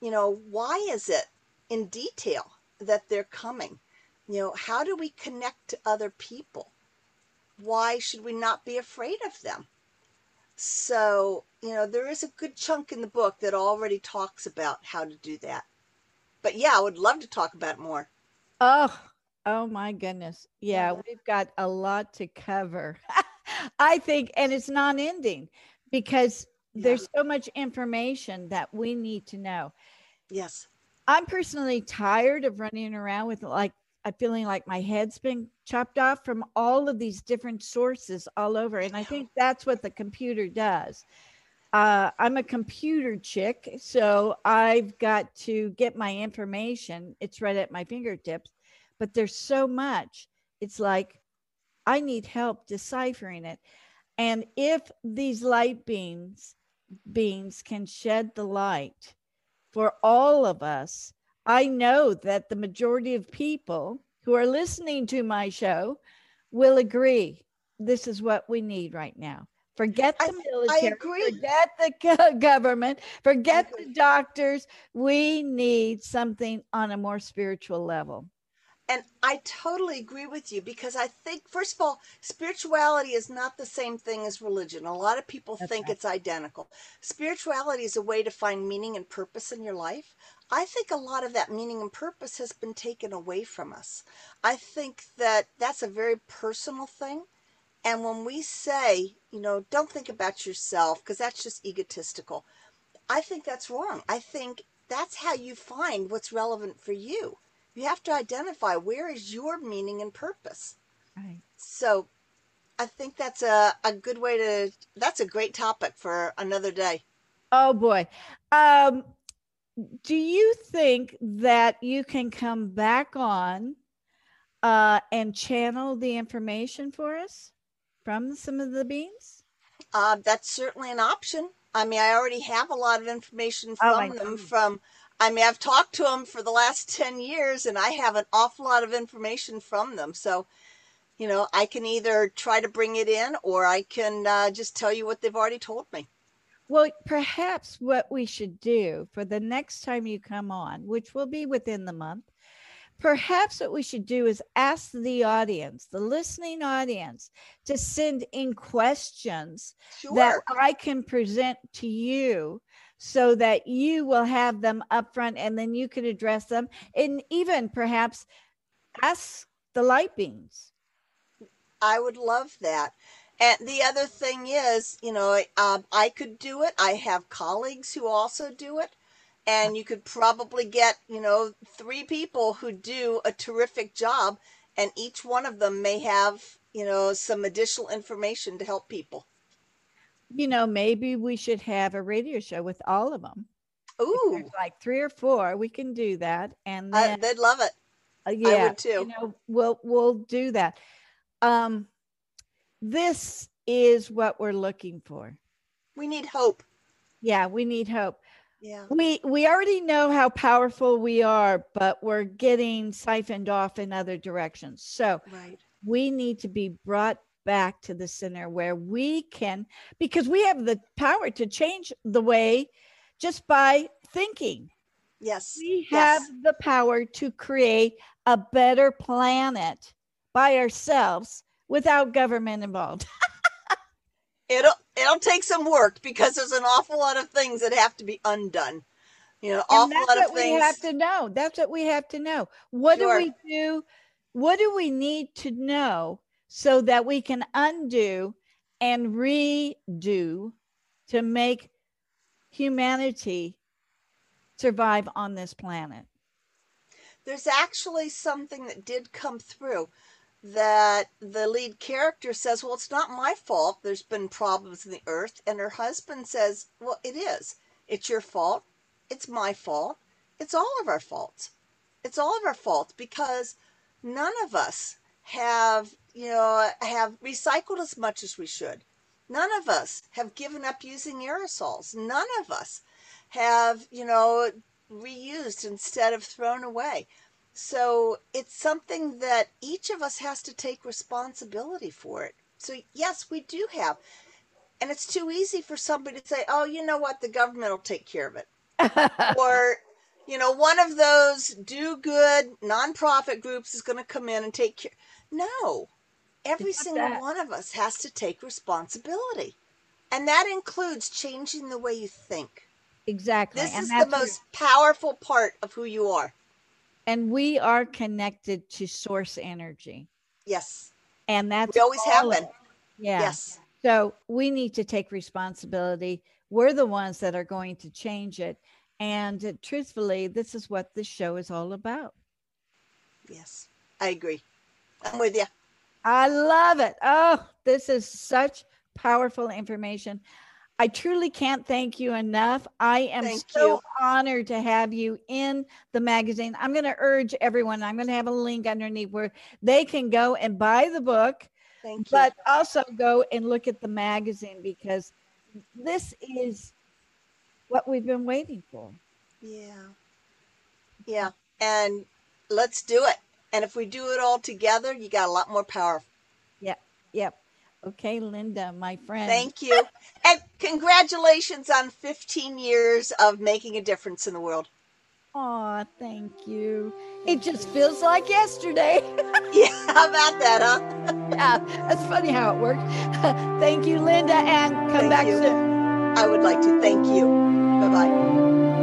You know, why is it in detail that they're coming? You know, how do we connect to other people? Why should we not be afraid of them? So, you know, there is a good chunk in the book that already talks about how to do that. But yeah, I would love to talk about more. Oh, oh my goodness. Yeah, we've got a lot to cover. I think, and it's non ending because yeah. there's so much information that we need to know. Yes. I'm personally tired of running around with like, I'm feeling like my head's been chopped off from all of these different sources all over. And I think that's what the computer does. Uh, I'm a computer chick, so I've got to get my information. It's right at my fingertips, but there's so much. It's like I need help deciphering it. And if these light beams beings can shed the light for all of us, I know that the majority of people who are listening to my show will agree this is what we need right now. Forget the I, military, I agree. forget the government, forget the doctors. We need something on a more spiritual level. And I totally agree with you because I think, first of all, spirituality is not the same thing as religion. A lot of people That's think right. it's identical. Spirituality is a way to find meaning and purpose in your life. I think a lot of that meaning and purpose has been taken away from us. I think that that's a very personal thing. And when we say, you know, don't think about yourself because that's just egotistical, I think that's wrong. I think that's how you find what's relevant for you. You have to identify where is your meaning and purpose. Right. So I think that's a, a good way to, that's a great topic for another day. Oh boy. Um, do you think that you can come back on uh, and channel the information for us from some of the beings? Uh, that's certainly an option. I mean, I already have a lot of information Oh, from them know. from, I mean, I've talked to them for the last 10 years and I have an awful lot of information from them. So, you know, I can either try to bring it in or I can uh, just tell you what they've already told me. Well, perhaps what we should do for the next time you come on, which will be within the month, perhaps what we should do is ask the audience, the listening audience, to send in questions that I can present to you so that you will have them up front and then you can address them and even perhaps ask the light beings. I would love that. And the other thing is, you know, um, I could do it. I have colleagues who also do it. And you could probably get, you know, three people who do a terrific job. And each one of them may have, you know, some additional information to help people. You know, maybe we should have a radio show with all of them. Ooh, like three or four, we can do that. And I, then, they'd love it. uh, yeah, would too. You know, we'll we'll do that. Um, this is what we're looking for. We need hope. Yeah, we need hope. Yeah. We we already know how powerful we are, but we're getting siphoned off in other directions. So Right. we need to be brought back to the center where we can, because we have the power to change the way just by thinking. Yes. We have Yes. the power to create a better planet by ourselves without government involved. It'll it'll take some work because there's an awful lot of things that have to be undone. You know, awful that's lot what of we things. have to know. That's what we have to know. What Sure. do we do? What do we need to know so that we can undo and redo to make humanity survive on this planet? There's actually something that did come through that the lead character says, Well, it's not my fault. There's been problems in the earth. And her husband says, Well, it is. It's your fault. It's my fault. It's all of our faults. It's all of our faults because none of us have, you know, have recycled as much as we should. None of us have given up using aerosols. None of us have, you know, reused instead of thrown away. So it's something that each of us has to take responsibility for it. So, yes, we do have. And it's too easy for somebody to say, oh, you know what, the government will take care of it. or, you know, one of those do good nonprofit groups is going to come in and take care. No, every single that. one of us has to take responsibility. And that includes changing the way you think. exactly. This and is the most powerful part of who you are. And we are connected to source energy. Yes. And that's We always have all of been. it. Yeah. Yes. So we need to take responsibility. We're the ones that are going to change it. And truthfully, this is what this show is all about. Yes. I agree. I'm with you. I love it. Oh, this is such powerful information. I truly can't thank you enough. I am Thank so you. honored to have you in the magazine. I'm going to urge everyone, I'm going to have a link underneath where they can go and buy the book, Thank you. but also go and look at the magazine because this is what we've been waiting for. Yeah. Yeah. And let's do it. And if we do it all together, you got a lot more power. Yep. Yep. Okay, Linda, my friend. Thank you. and congratulations on 15 years of making a difference in the world. Aw, thank you. It just feels like yesterday. yeah, how about that, huh? yeah, that's funny how it works. thank you, Linda, and come Thank back you. soon. I would like to. Thank you. Bye bye.